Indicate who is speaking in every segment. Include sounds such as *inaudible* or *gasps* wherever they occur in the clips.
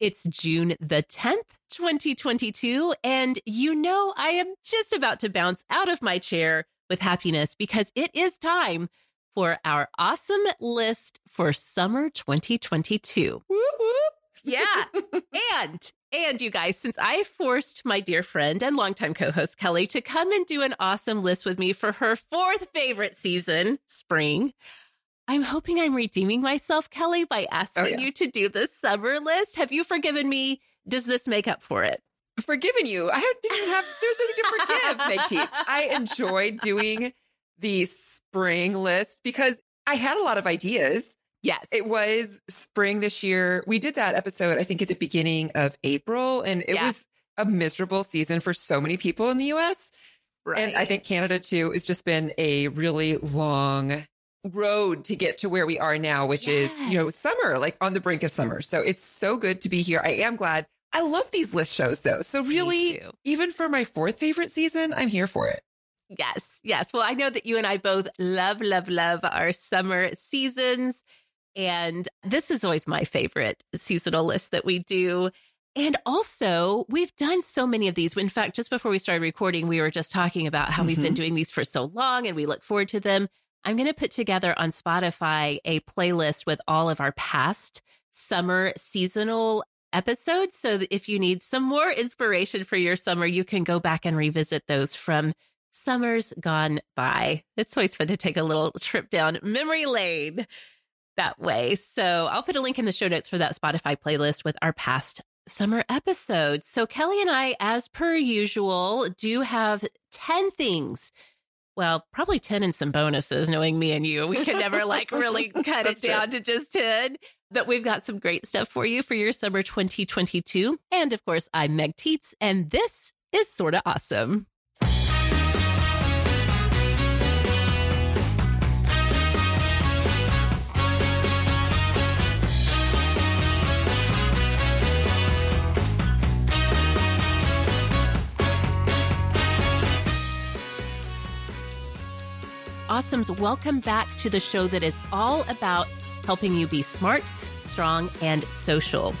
Speaker 1: It's June the 10th, 2022, and you know I am just about to bounce out of my chair with happiness because it is time for our awesome list for summer 2022. Whoop, whoop. Yeah. *laughs* and and you guys, since I forced my dear friend and longtime co-host Kelly to come and do an awesome list with me for her fourth favorite season, spring, I'm hoping I'm redeeming myself, Kelly, by oh, asking oh, yeah. you to do the summer list. Have you forgiven me? Does this make up for it?
Speaker 2: Forgiven you. I didn't have, there's nothing to forgive, Meg. I enjoyed doing the spring list because I had a lot of ideas.
Speaker 1: Yes.
Speaker 2: It was spring this year. We did that episode, I think, at the beginning of April, and it yeah. was a miserable season for so many people in the US. Right. And I think Canada too has just been a really long road to get to where we are now, which yes. is, you know, summer, like on the brink of summer. So it's so good to be here. I am glad. I love these list shows though. So really, even for my fourth favorite season, I'm here for it.
Speaker 1: Yes. Yes. Well, I know that you and I both love, love, love our summer seasons. And this is always my favorite seasonal list that we do. And also, we've done so many of these. In fact, just before we started recording, we were just talking about how mm-hmm. we've been mm-hmm. doing these for so long and we look forward to them. I'm going to put together on Spotify a playlist with all of our past summer seasonal episodes. So if you need some more inspiration for your summer, you can go back and revisit those from summers gone by. It's always fun to take a little trip down memory lane that way. So I'll put a link in the show notes for that Spotify playlist with our past summer episodes. So Kelly and I, as per usual, do have 10 things well, probably 10 and some bonuses, knowing me and you. We can never like really *laughs* cut it down true. to just 10. But we've got some great stuff for you for your summer 2022. And of course, I'm Meg Tietz, and this is sort of awesome. Awesomes, welcome back to the show that is all about helping you be smart, strong, and social.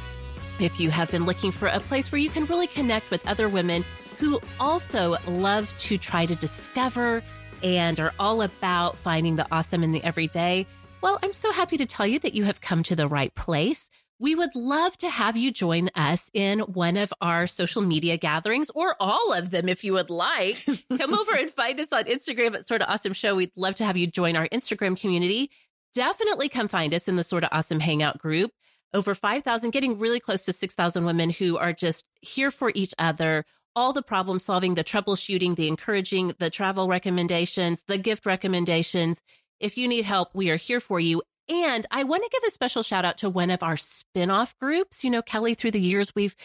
Speaker 1: If you have been looking for a place where you can really connect with other women who also love to try to discover and are all about finding the awesome in the everyday, well, I'm so happy to tell you that you have come to the right place. We would love to have you join us in one of our social media gatherings or all of them if you would like. *laughs* Come over and find us on Instagram at Sort of Awesome Show. We'd love to have you join our Instagram community. Definitely come find us in the Sort of Awesome Hangout group. Over 5,000, getting really close to 6,000 women who are just here for each other. All the problem solving, the troubleshooting, the encouraging, the travel recommendations, the gift recommendations. If you need help, we are here for you. And I want to give a special shout out to one of our spin-off groups. You know, Kelly, through the years, we've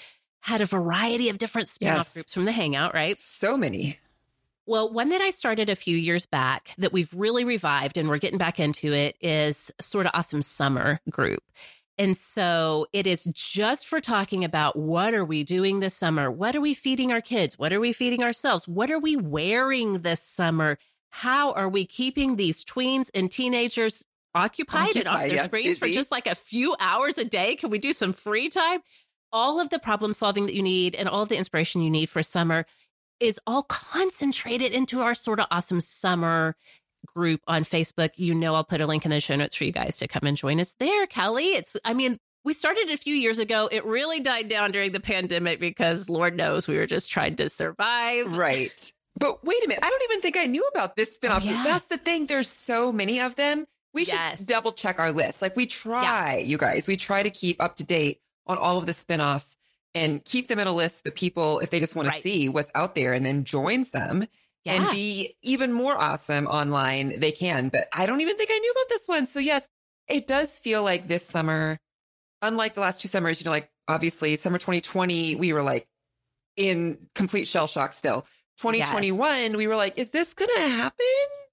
Speaker 1: had a variety of different spin-off yes. groups from the Hangout, right?
Speaker 2: So many.
Speaker 1: Well, one that I started a few years back that we've really revived and we're getting back into it is sort of awesome summer group. And so it is just for talking about what are we doing this summer? What are we feeding our kids? What are we feeding ourselves? What are we wearing this summer? How are we keeping these tweens and teenagers occupied, occupied and off their yeah, screens busy. for just like a few hours a day? Can we do some free time? All of the problem solving that you need and all of the inspiration you need for summer is all concentrated into our sort of awesome summer group on Facebook. You know, I'll put a link in the show notes for you guys to come and join us there, Kelly. It's, I mean, we started a few years ago. It really died down during the pandemic because Lord knows we were just trying to survive.
Speaker 2: Right. But wait a minute. I don't even think I knew about this spinoff. Oh, yeah. That's the thing. There's so many of them. We yes. should double check our list. Like we try, yeah. you guys, we try to keep up to date on all of the spinoffs and keep them in a list that people, if they just want right. to see what's out there and then join some yeah. and be even more awesome online, they can. But I don't even think I knew about this one. So yes, it does feel like this summer unlike the last two summers, you know, like obviously summer 2020, we were like in complete shell shock still. 2021, yes. we were like, is this going to happen?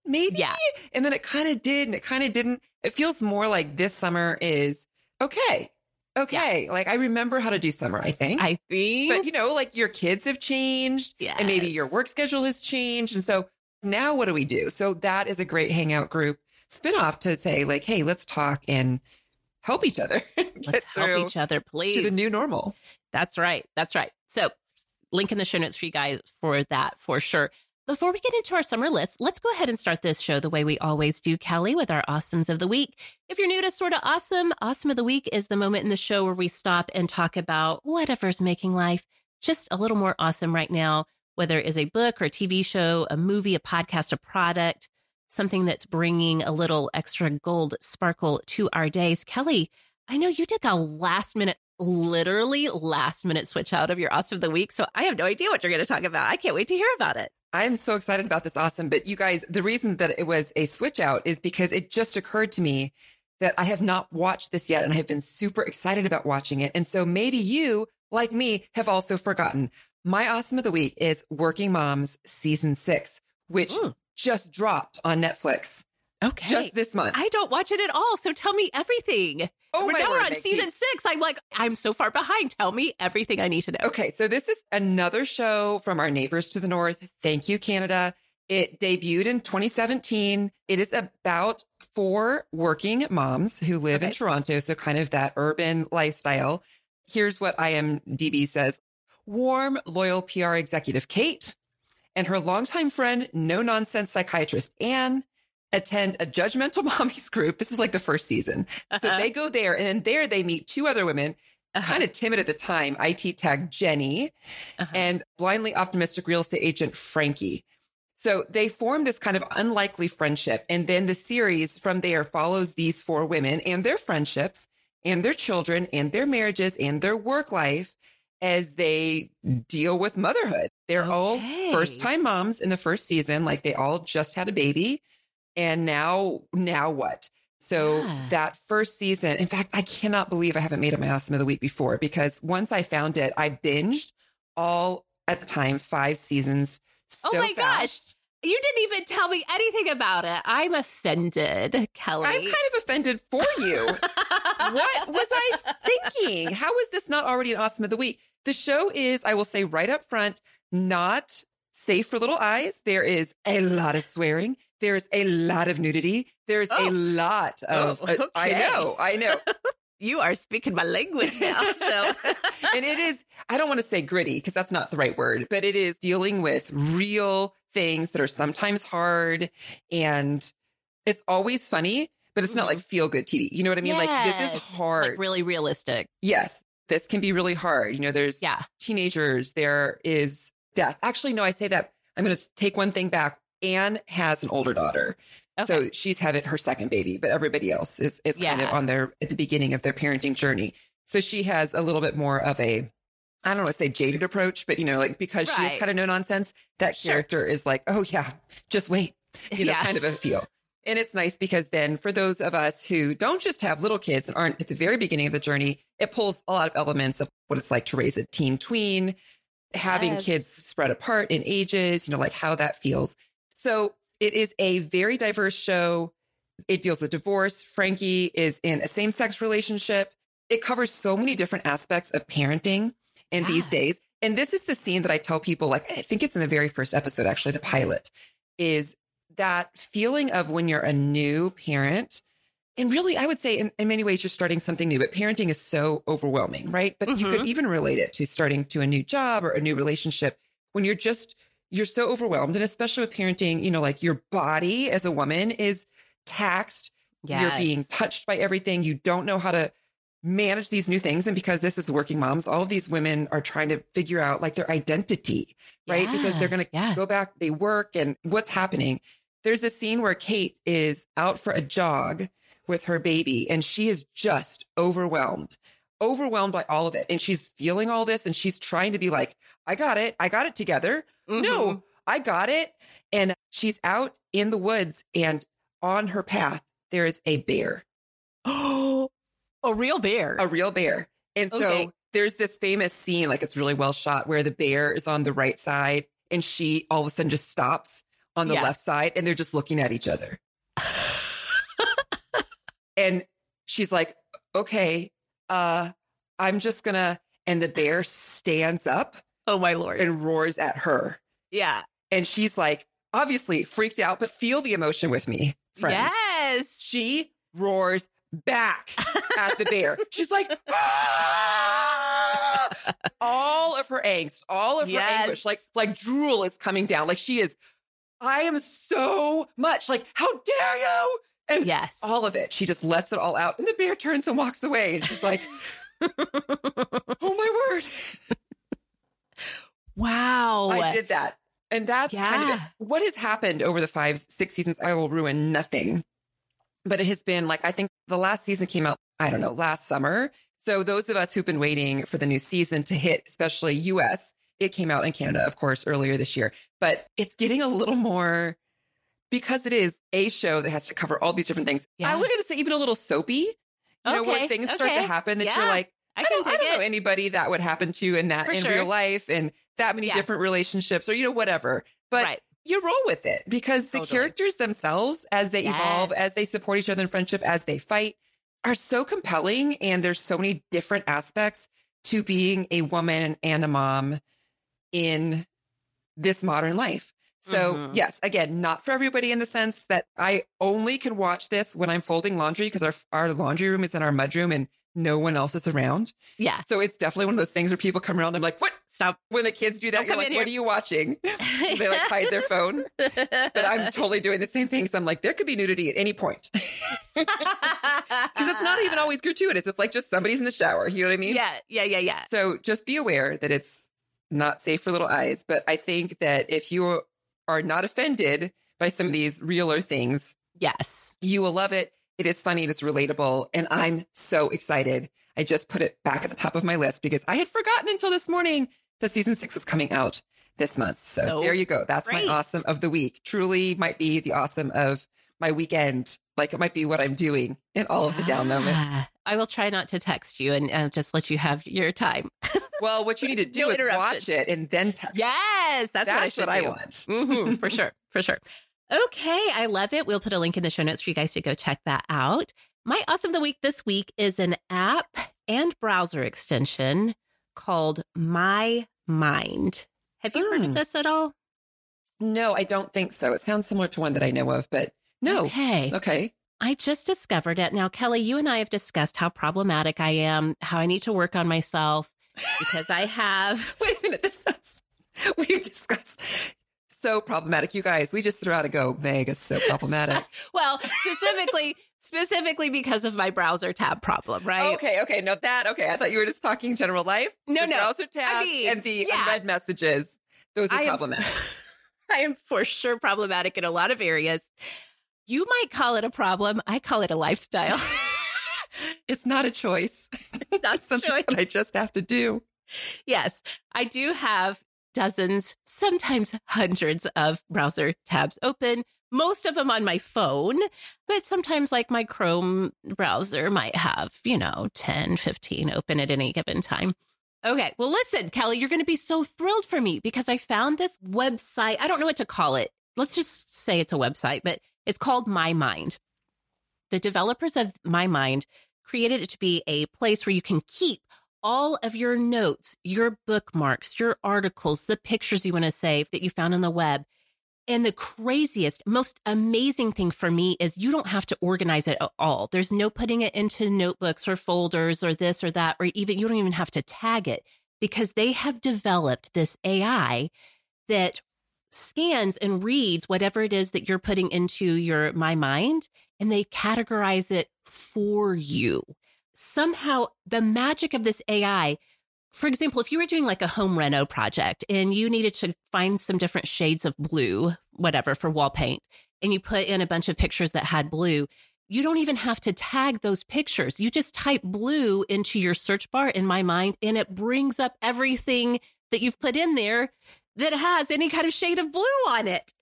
Speaker 2: Maybe.
Speaker 1: Yeah.
Speaker 2: And then it kind of did and it kind of didn't. It feels more like this summer is okay. Okay. Yeah. Like I remember how to do summer, I think.
Speaker 1: I think.
Speaker 2: But you know, like your kids have changed
Speaker 1: yes.
Speaker 2: and maybe your work schedule has changed. And so now what do we do? So that is a great hangout group spinoff to say like, Hey, let's talk and help each other. *laughs*
Speaker 1: let's help each other, please.
Speaker 2: To the new normal.
Speaker 1: That's right. That's right. So link in the show notes for you guys for that for sure. Before we get into our summer list, let's go ahead and start this show the way we always do, Kelly, with our awesomes of the week. If you're new to Sorta Awesome, Awesome of the Week is the moment in the show where we stop and talk about whatever's making life just a little more awesome right now, whether it is a book or a TV show, a movie, a podcast, a product, something that's bringing a little extra gold sparkle to our days. Kelly, I know you did the last minute literally last minute switch out of your awesome of the week. So I have no idea what you're going to talk about. I can't wait to hear about it.
Speaker 2: I'm so excited about this awesome. But you guys, the reason that it was a switch out is because it just occurred to me that I have not watched this yet and I have been super excited about watching it. And so maybe you, like me, have also forgotten. My awesome of the week is Working Moms season six, which Ooh. just dropped on Netflix.
Speaker 1: Okay.
Speaker 2: Just this month.
Speaker 1: I don't watch it at all. So tell me everything.
Speaker 2: Oh,
Speaker 1: we're
Speaker 2: now
Speaker 1: we're on season six. I'm like, I'm so far behind. Tell me everything I need to know.
Speaker 2: Okay. So this is another show from our neighbors to the north. Thank you, Canada. It debuted in 2017. It is about four working moms who live okay. in Toronto. So kind of that urban lifestyle. Here's what IMDb says. Warm, loyal PR executive Kate and her longtime friend, no nonsense psychiatrist Anne attend a judgmental *laughs* mommy's group. This is like the first season. Uh-huh. So they go there and then there they meet two other women, uh-huh. kind of timid at the time, IT tag Jenny uh-huh. and blindly optimistic real estate agent Frankie. So they form this kind of unlikely friendship. And then the series from there follows these four women and their friendships and their children and their marriages and their work life as they deal with motherhood. They're okay. all first time moms in the first season. Like they all just had a baby and now, now what? So yeah. that first season, in fact, I cannot believe I haven't made it my awesome of the week before because once I found it, I binged all at the time five seasons.
Speaker 1: Oh so oh my fast. gosh. You didn't even tell me anything about it. I'm offended, Kelly.
Speaker 2: I'm kind of offended for you. what was I thinking? How is this not already an awesome of the week? The show is, I will say right up front, not safe for little eyes. There is a lot of swearing. There's a lot of nudity. There's oh. a lot of. Oh, okay. uh, I know. I know. *laughs*
Speaker 1: you are speaking my language now. So. *laughs*
Speaker 2: and it is, I don't want to say gritty because that's not the right word, but it is dealing with real things that are sometimes hard. And it's always funny, but it's not like mm-hmm. feel good TV. You know what I mean?
Speaker 1: Yes.
Speaker 2: Like this is hard.
Speaker 1: Like really realistic.
Speaker 2: Yes. This can be really hard. You know, there's
Speaker 1: yeah.
Speaker 2: teenagers, there is death. Actually, no, I say that. I'm going to take one thing back. Anne has an older daughter. Okay. So she's having her second baby, but everybody else is, is yeah. kind of on their, at the beginning of their parenting journey. So she has a little bit more of a, I don't want to say jaded approach, but you know, like because right. she's kind of no nonsense, that sure. character is like, oh yeah, just wait, you know, yeah. kind of a feel. And it's nice because then for those of us who don't just have little kids and aren't at the very beginning of the journey, it pulls a lot of elements of what it's like to raise a teen tween, having yes. kids spread apart in ages, you know, like how that feels. So it is a very diverse show. It deals with divorce. Frankie is in a same sex relationship. It covers so many different aspects of parenting in yeah. these days. And this is the scene that I tell people, like, I think it's in the very first episode, actually, the pilot, is that feeling of when you're a new parent. And really, I would say in, in many ways, you're starting something new, but parenting is so overwhelming, right? But mm-hmm. you could mm-hmm. even relate it to starting to a new job or a new relationship when you're just you're so overwhelmed. And especially with parenting, you know, like your body as a woman is taxed. Yes. You're being touched by everything. You don't know how to manage these new things. And because this is working moms, all of these women are trying to figure out like their identity, right? Yeah. Because they're going to yeah. go back, they work and what's happening. There's a scene where Kate is out for a jog with her baby and she is just overwhelmed overwhelmed by all of it. And she's feeling all this and she's trying to be like, I got it. I got it together. Mm-hmm. No, I got it. And she's out in the woods and on her path, there is a bear.
Speaker 1: Oh, *gasps* A real bear.
Speaker 2: A real bear. And okay. so there's this famous scene, like it's really well shot, where the bear is on the right side and she all of a sudden just stops on the yeah. left side and they're just looking at each other. *laughs* and she's like, okay, uh, I'm just gonna, and the bear stands up.
Speaker 1: Oh my lord.
Speaker 2: And roars at her.
Speaker 1: Yeah.
Speaker 2: And she's like, obviously freaked out, but feel the emotion with me, friends.
Speaker 1: Yes.
Speaker 2: She roars back *laughs* at the bear. She's like, ah! all of her angst, all of yes. her anguish, like like drool is coming down. Like she is, I am so much like, how dare you? And
Speaker 1: yes,
Speaker 2: all of it. She just lets it all out, and the bear turns and walks away. And she's like, *laughs* oh my word.
Speaker 1: Wow.
Speaker 2: I did that. And that's yeah. kind of it. what has happened over the five, six seasons. I will ruin nothing. But it has been like, I think the last season came out, I don't know, last summer. So those of us who've been waiting for the new season to hit, especially US, it came out in Canada, of course, earlier this year, but it's getting a little more because it is a show that has to cover all these different things. Yeah. I to say even a little soapy, you okay. know, where things okay. start to happen that yeah. you're like, I, I don't, I don't know anybody that would happen to in that For in sure. real life and that many yeah. different relationships or, you know, whatever. But right. you roll with it because totally. the characters themselves, as they yes. evolve, as they support each other in friendship, as they fight, are so compelling. And there's so many different aspects to being a woman and a mom in this modern life. So, mm-hmm. yes, again, not for everybody in the sense that I only can watch this when I'm folding laundry because our, our laundry room is in our mudroom and no one else is around.
Speaker 1: Yeah.
Speaker 2: So it's definitely one of those things where people come around. And I'm like, what?
Speaker 1: Stop.
Speaker 2: When the kids do that, Don't you're like, what are you watching? *laughs* they like hide their phone. but I'm *laughs* totally doing the same thing. So I'm like, there could be nudity at any point. *laughs* Because it's not even always gratuitous. It's like just somebody's in the shower. You know what I mean?
Speaker 1: Yeah. Yeah. Yeah. Yeah.
Speaker 2: So just be aware that it's not safe for little eyes. But I think that if you are not offended by some of these realer things,
Speaker 1: yes,
Speaker 2: you will love it. It is funny and it's relatable. And I'm so excited. I just put it back at the top of my list because I had forgotten until this morning that season six was coming out this month. So, so there you go. That's great. my awesome of the week. Truly might be the awesome of my weekend. Like it might be what I'm doing in all of the down moments.
Speaker 1: I will try not to text you and uh, just let you have your time. *laughs*
Speaker 2: well, what you need to do no is watch it and then text.
Speaker 1: Yes, that's, that's what I should
Speaker 2: what. I want.
Speaker 1: Mm-hmm, for sure, for sure. Okay, I love it. We'll put a link in the show notes for you guys to go check that out. My awesome of the week this week is an app and browser extension called My Mind. Have you mm. heard of hmm. this at all?
Speaker 2: No, I don't think so. It sounds similar to one that I know of, but no.
Speaker 1: Okay.
Speaker 2: Okay.
Speaker 1: I just discovered it. Now, Kelly, you and I have discussed how problematic I am, how I need to work on myself because I *laughs* have.
Speaker 2: Wait a minute. This sounds. We've discussed so problematic. You guys, we just threw out a go. Meg is so problematic. *laughs*
Speaker 1: well, specifically, specifically because of my browser tab problem, right?
Speaker 2: Okay, okay. No, that okay. I thought you were just talking general life.
Speaker 1: No,
Speaker 2: the
Speaker 1: no.
Speaker 2: Browser tab I mean, and the yeah. unread messages. Those are I problematic. Am, *laughs*
Speaker 1: I am for sure problematic in a lot of areas. You might call it a problem. I call it a lifestyle. *laughs*
Speaker 2: it's not a choice. That's something choice. that I just have to do.
Speaker 1: Yes, I do have dozens, sometimes hundreds of browser tabs open, most of them on my phone, but sometimes like my Chrome browser might have, you know, 10, 15 open at any given time. Okay. Well, listen, Kelly, you're going to be so thrilled for me because I found this website. I don't know what to call it. Let's just say it's a website, but it's called My Mind. The developers of My Mind created it to be a place where you can keep all of your notes, your bookmarks, your articles, the pictures you want to save that you found on the web. And the craziest, most amazing thing for me is you don't have to organize it at all. There's no putting it into notebooks or folders or this or that, or even you don't even have to tag it because they have developed this AI that scans and reads whatever it is that you're putting into your my mind and they categorize it for you somehow the magic of this AI, for example, if you were doing like a home reno project and you needed to find some different shades of blue, whatever, for wall paint, and you put in a bunch of pictures that had blue, you don't even have to tag those pictures. You just type blue into your search bar in my mind, and it brings up everything that you've put in there that has any kind of shade of blue on it.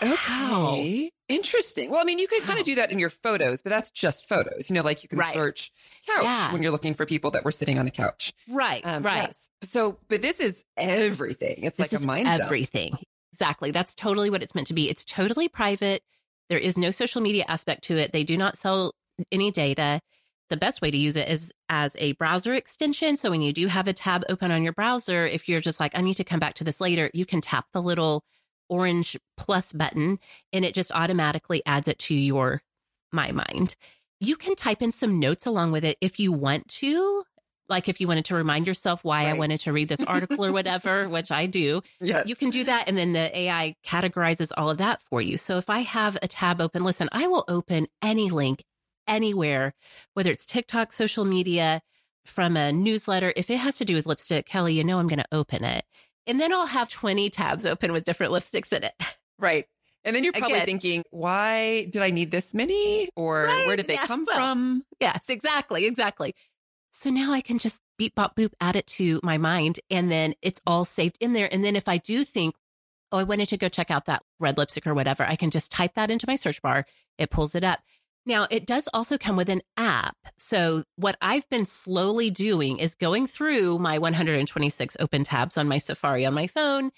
Speaker 2: Okay. Interesting. Well, I mean, you could kind of do that in your photos, but that's just photos. You know, like you can
Speaker 1: Right.
Speaker 2: search couch
Speaker 1: Yeah.
Speaker 2: when you're looking for people that were sitting on the couch.
Speaker 1: Right,
Speaker 2: Um,
Speaker 1: right.
Speaker 2: yes. So, but this is everything. It's
Speaker 1: This
Speaker 2: like a mind dump.
Speaker 1: everything. Exactly. That's totally what it's meant to be. It's totally private. There is no social media aspect to it. They do not sell any data. The best way to use it is as a browser extension. So when you do have a tab open on your browser, if you're just like, I need to come back to this later, you can tap the little orange plus button and it just automatically adds it to your My Mind. You can type in some notes along with it if you want to. Like if you wanted to remind yourself why I wanted to read this article or *laughs* whatever, which I do,
Speaker 2: Yes.
Speaker 1: you can do that. And then the AI categorizes all of that for you. So if I have a tab open, listen, I will open any link anywhere, whether it's TikTok, social media, from a newsletter. If it has to do with lipstick, Kelly, you know I'm going to open it. And then I'll have 20 tabs open with different lipsticks in it.
Speaker 2: right. And then you're probably
Speaker 1: Again.
Speaker 2: thinking, why did I need this many? Or
Speaker 1: Right,
Speaker 2: where did they
Speaker 1: yeah,
Speaker 2: come
Speaker 1: well,
Speaker 2: from?
Speaker 1: Yes, exactly, exactly. So now I can just beep, bop, boop, add it to my mind, and then it's all saved in there. And then if I do think, oh, I wanted to go check out that red lipstick or whatever, I can just type that into my search bar. It pulls it up. Now, it does also come with an app. So, what I've been slowly doing is going through my 126 open tabs on my Safari on my phone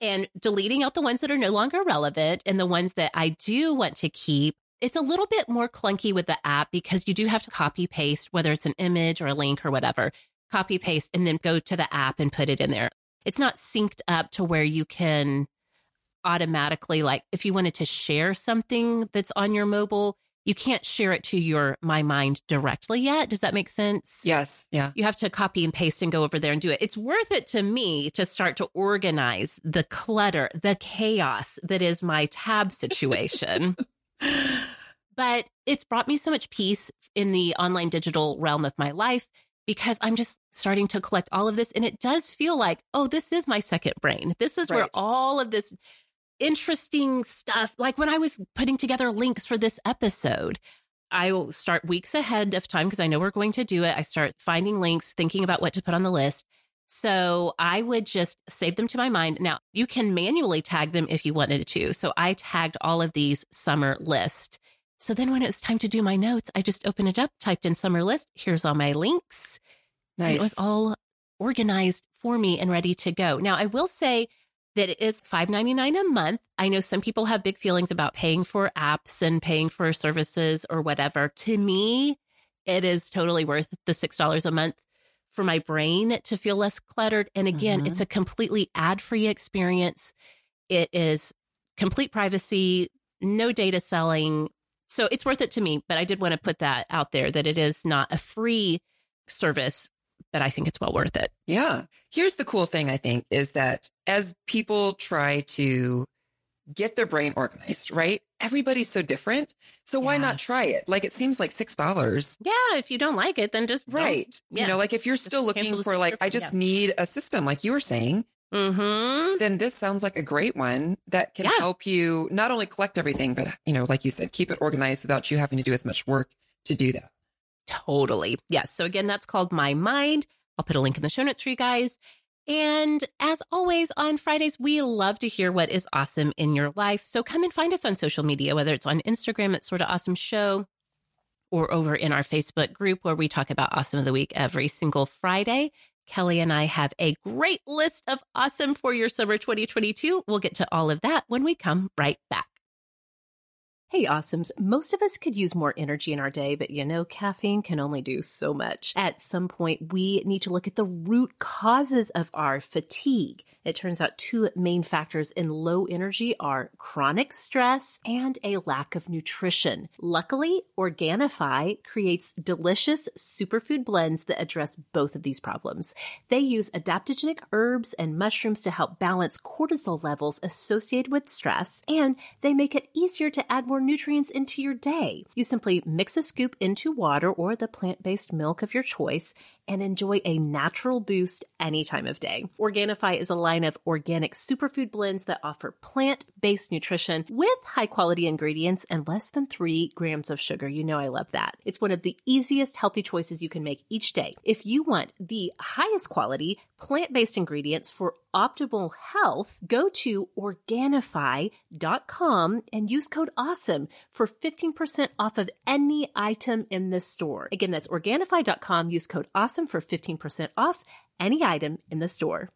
Speaker 1: and deleting out the ones that are no longer relevant and the ones that I do want to keep. It's a little bit more clunky with the app because you do have to copy paste, whether it's an image or a link or whatever, copy paste and then go to the app and put it in there. It's not synced up to where you can automatically, like, if you wanted to share something that's on your mobile, you can't share it to your My Mind directly yet. Does that make sense?
Speaker 2: Yes. Yeah.
Speaker 1: You have to copy and paste and go over there and do it. It's worth it to me to start to organize the clutter, the chaos that is my tab situation. *laughs* but it's brought me so much peace in the online digital realm of my life because I'm just starting to collect all of this. And it does feel like, oh, this is my second brain. This is where all of this interesting stuff, like when I was putting together links for this episode, I will start weeks ahead of time because I know we're going to do it. I start finding links, thinking about what to put on the list. So I would just save them to my mind. Now you can manually tag them if you wanted to. So I tagged all of these summer list. So then when it was time to do my notes, I just opened it up, typed in summer list. Here's all my links.
Speaker 2: Nice.
Speaker 1: it was all organized for me and ready to go. Now I will say that it is $5.99 a month. I know some people have big feelings about paying for apps and paying for services or whatever. To me, it is totally worth the $6 a month for my brain to feel less cluttered. And again,
Speaker 2: Mhm.
Speaker 1: it's a completely ad free experience. It is complete privacy, no data selling. So it's worth it to me. But I did want to put that out there that it is not a free service, but I think it's well worth it.
Speaker 2: Yeah. Here's the cool thing, I think, is that as people try to get their brain organized, right? Everybody's so different. So why
Speaker 1: Yeah.
Speaker 2: not try it? Like it seems like $6.
Speaker 1: Yeah, if you don't like it, then just
Speaker 2: Right.
Speaker 1: yeah.
Speaker 2: You know, like if you're still
Speaker 1: cancel
Speaker 2: looking for like, I just need a system, like you were saying,
Speaker 1: Mm-hmm.
Speaker 2: then this sounds like a great one that can
Speaker 1: Yeah.
Speaker 2: help you not only collect everything, but, you know, like you said, keep it organized without you having to do as much work to do that.
Speaker 1: Totally. Yes. So again, that's called My Mind. I'll put a link in the show notes for you guys. And as always, on Fridays, we love to hear what is awesome in your life. So come and find us on social media, whether it's on Instagram at Sort of Awesome Show or over in our Facebook group where we talk about Awesome of the Week every single Friday. Kelly and I have a great list of awesome for your summer 2022. We'll get to all of that when we come right back. Hey, awesomes. Most of us could use more energy in our day, but you know, caffeine can only do so much. At some point, we need to look at the root causes of our fatigue. It turns out two main factors in low energy are chronic stress and a lack of nutrition. Luckily, Organifi creates delicious superfood blends that address both of these problems. They use adaptogenic herbs and mushrooms to help balance cortisol levels associated with stress, and they make it easier to add more nutrients into your day. You simply mix a scoop into water or the plant based milk of your choice and enjoy a natural boost any time of day. Organifi is a line of organic superfood blends that offer plant based nutrition with high quality ingredients and less than three grams of sugar. You know, I love that. It's one of the easiest healthy choices you can make each day. If you want the highest quality plant based ingredients for optimal health, go to Organifi.com and use code AWESOME for 15% off of any item in the store. Again, that's Organifi.com. Use code AWESOME for 15% off any item in the store.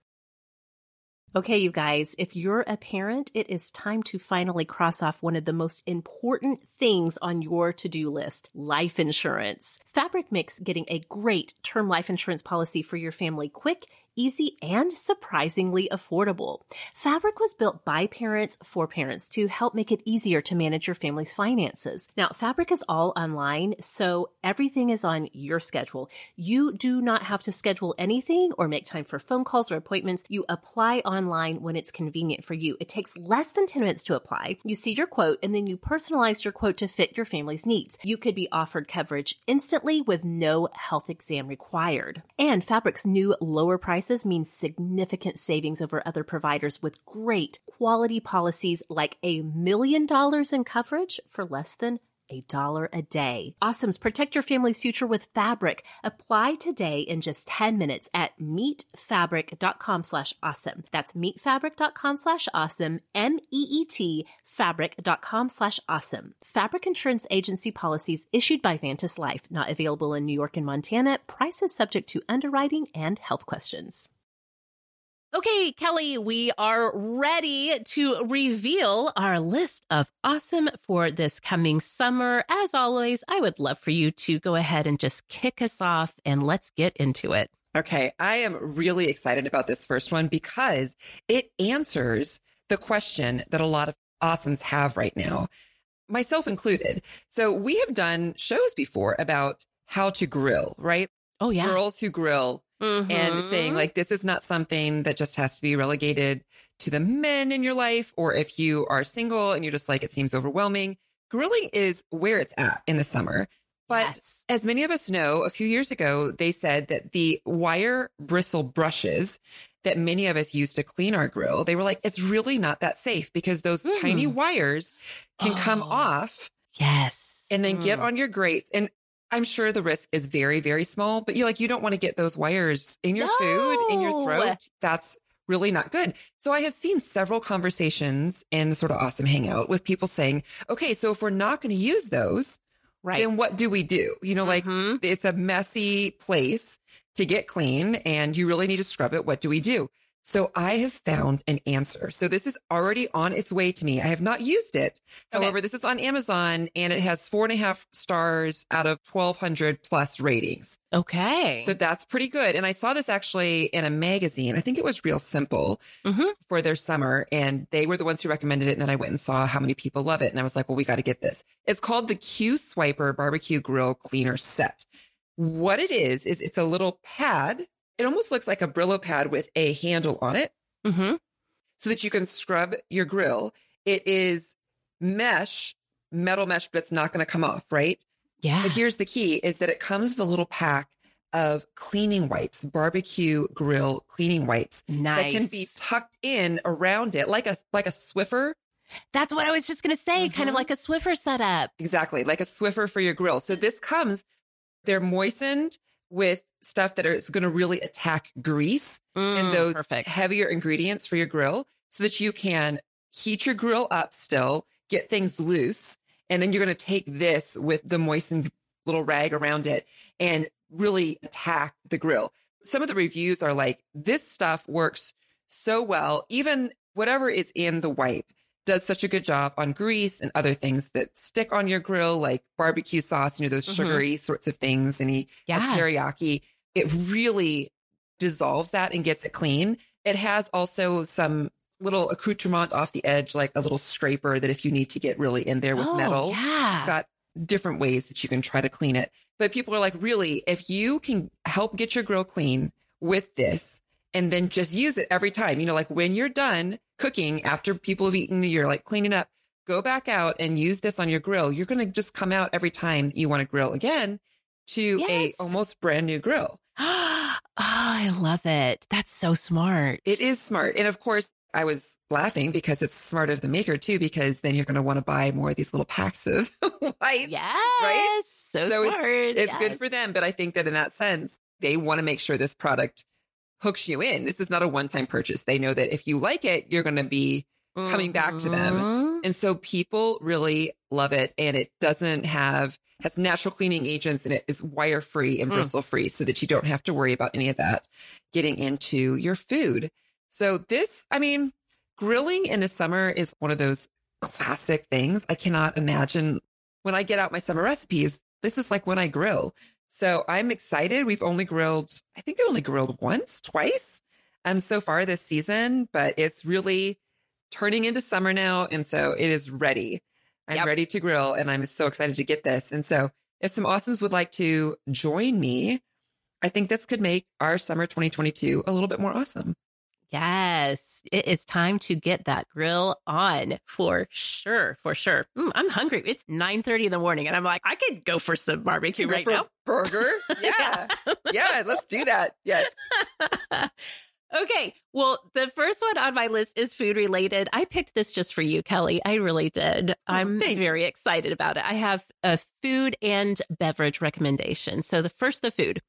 Speaker 1: Okay, you guys, if you're a parent, it is time to finally cross off one of the most important things on your to do list life insurance. Fabric makes getting a great term life insurance policy for your family quick easy, and surprisingly affordable. Fabric was built by parents for parents to help make it easier to manage your family's finances. Now, Fabric is all online, so everything is on your schedule. You do not have to schedule anything or make time for phone calls or appointments. You apply online when it's convenient for you. It takes less than 10 minutes to apply. You see your quote and then you personalize your quote to fit your family's needs. You could be offered coverage instantly with no health exam required. And Fabric's new lower price prices mean significant savings over other providers with great quality policies like a million dollars in coverage for less than a dollar a day. Awesomes protect your family's future with fabric. Apply today in just 10 minutes at meetfabric.com slash awesome. That's meetfabric.com slash awesome. M-E-E-T fabric.com slash awesome. Fabric insurance agency policies issued by Vantis Life, not available in New York and Montana. Prices subject to underwriting and health questions. Okay, Kelly, we are ready to reveal our list of awesome for this coming summer. As always, I would love for you to go ahead and just kick us off and let's get into it.
Speaker 2: Okay, I am really excited about this first one because it answers the question that a lot of awesomes have right now, myself included. So we have done shows before about how to grill, right?
Speaker 1: Oh, yeah.
Speaker 2: Girls who grill mm-hmm. and saying like, this is not something that just has to be relegated to the men in your life. Or if you are single and you're just like, it seems overwhelming. Grilling is where it's at in the summer. But yes. as many of us know, a few years ago, they said that the wire bristle brushes that many of us use to clean our grill, they were like, it's really not that safe because those mm. tiny wires can oh, come off.
Speaker 1: Yes.
Speaker 2: And then mm. get on your grates. And I'm sure the risk is very, very small, but you like, you don't want to get those wires in your no. food, in your throat. That's really not good. So I have seen several conversations in the sort of awesome hangout with people saying, okay, so if we're not going to use those, right. then what do we do? You know, mm-hmm. like it's a messy place to get clean and you really need to scrub it. What do we do? So I have found an answer. So this is already on its way to me. I have not used it. Okay. However, this is on Amazon and it has four and a half stars out of 1200 plus ratings.
Speaker 1: Okay.
Speaker 2: So that's pretty good. And I saw this actually in a magazine. I think it was Real Simple mm-hmm. for their summer. And they were the ones who recommended it. And then I went and saw how many people love it. And I was like, well, we got to get this. It's called the Q Swiper Barbecue Grill Cleaner Set. What it is, is it's a little pad. It almost looks like a Brillo pad with a handle on it mm-hmm. so that you can scrub your grill. It is mesh, metal mesh, but it's not going to come off, right?
Speaker 1: Yeah.
Speaker 2: But here's the key is that it comes with a little pack of cleaning wipes, barbecue grill cleaning wipes
Speaker 1: nice.
Speaker 2: that can be tucked in around it like a like a Swiffer.
Speaker 1: That's what I was just going to say, mm-hmm. kind of mm-hmm. like a Swiffer setup.
Speaker 2: Exactly, like a Swiffer for your grill. So this comes they're moistened with stuff that is going to really attack grease mm, and those perfect. heavier ingredients for your grill so that you can heat your grill up still, get things loose. And then you're going to take this with the moistened little rag around it and really attack the grill. Some of the reviews are like, this stuff works so well. Even whatever is in the wipe does such a good job on grease and other things that stick on your grill, like barbecue sauce, you know, those mm-hmm. sugary sorts of things, any yeah. teriyaki. It really dissolves that and gets it clean. It has also some little accoutrement off the edge, like a little scraper that if you need to get really in there with
Speaker 1: oh,
Speaker 2: metal,
Speaker 1: yeah.
Speaker 2: it's got different ways that you can try to clean it. But people are like, really, if you can help get your grill clean with this and then just use it every time, you know, like when you're done, cooking after people have eaten, you're like cleaning up, go back out and use this on your grill. You're going to just come out every time you want to grill again to yes. a almost brand new grill. *gasps*
Speaker 1: oh, I love it. That's so smart.
Speaker 2: It is smart. And of course, I was laughing because it's smart of the maker too, because then you're going to want to buy more of these little packs of *laughs* wipes.
Speaker 1: Yes.
Speaker 2: Right?
Speaker 1: So, so smart.
Speaker 2: It's, it's
Speaker 1: yes.
Speaker 2: good for them. But I think that in that sense, they want to make sure this product hooks you in. This is not a one time purchase. They know that if you like it, you're going to be coming back to them.
Speaker 1: Mhm.
Speaker 2: And so people really love it. And it doesn't have, has natural cleaning agents and it is wire free and
Speaker 1: Mm.
Speaker 2: bristle free so that you don't have to worry about any of that getting into your food. So this, I mean, grilling in the summer is one of those classic things. I cannot imagine when I get out my summer recipes, this is like when I grill. So I'm excited. We've only grilled, I think I only grilled once, twice um so far this season, but it's really turning into summer now. And so it is ready. I'm
Speaker 1: Yep.
Speaker 2: ready to grill and I'm so excited to get this. And so if some awesomes would like to join me, I think this could make our summer 2022 a little bit more awesome.
Speaker 1: Yes, it is time to get that grill on for sure. For sure. Mm, I'm hungry. It's 9 30 in the morning, and I'm like, I could go for some barbecue right now.
Speaker 2: burger. *laughs* Yeah. yeah. Let's do that. Yes. *laughs*
Speaker 1: okay. Well, the first one on my list is food related. I picked this just for you, Kelly. I really did. Oh, I'm
Speaker 2: thank
Speaker 1: very excited about it. I have a food and beverage recommendation. So, the first, the food.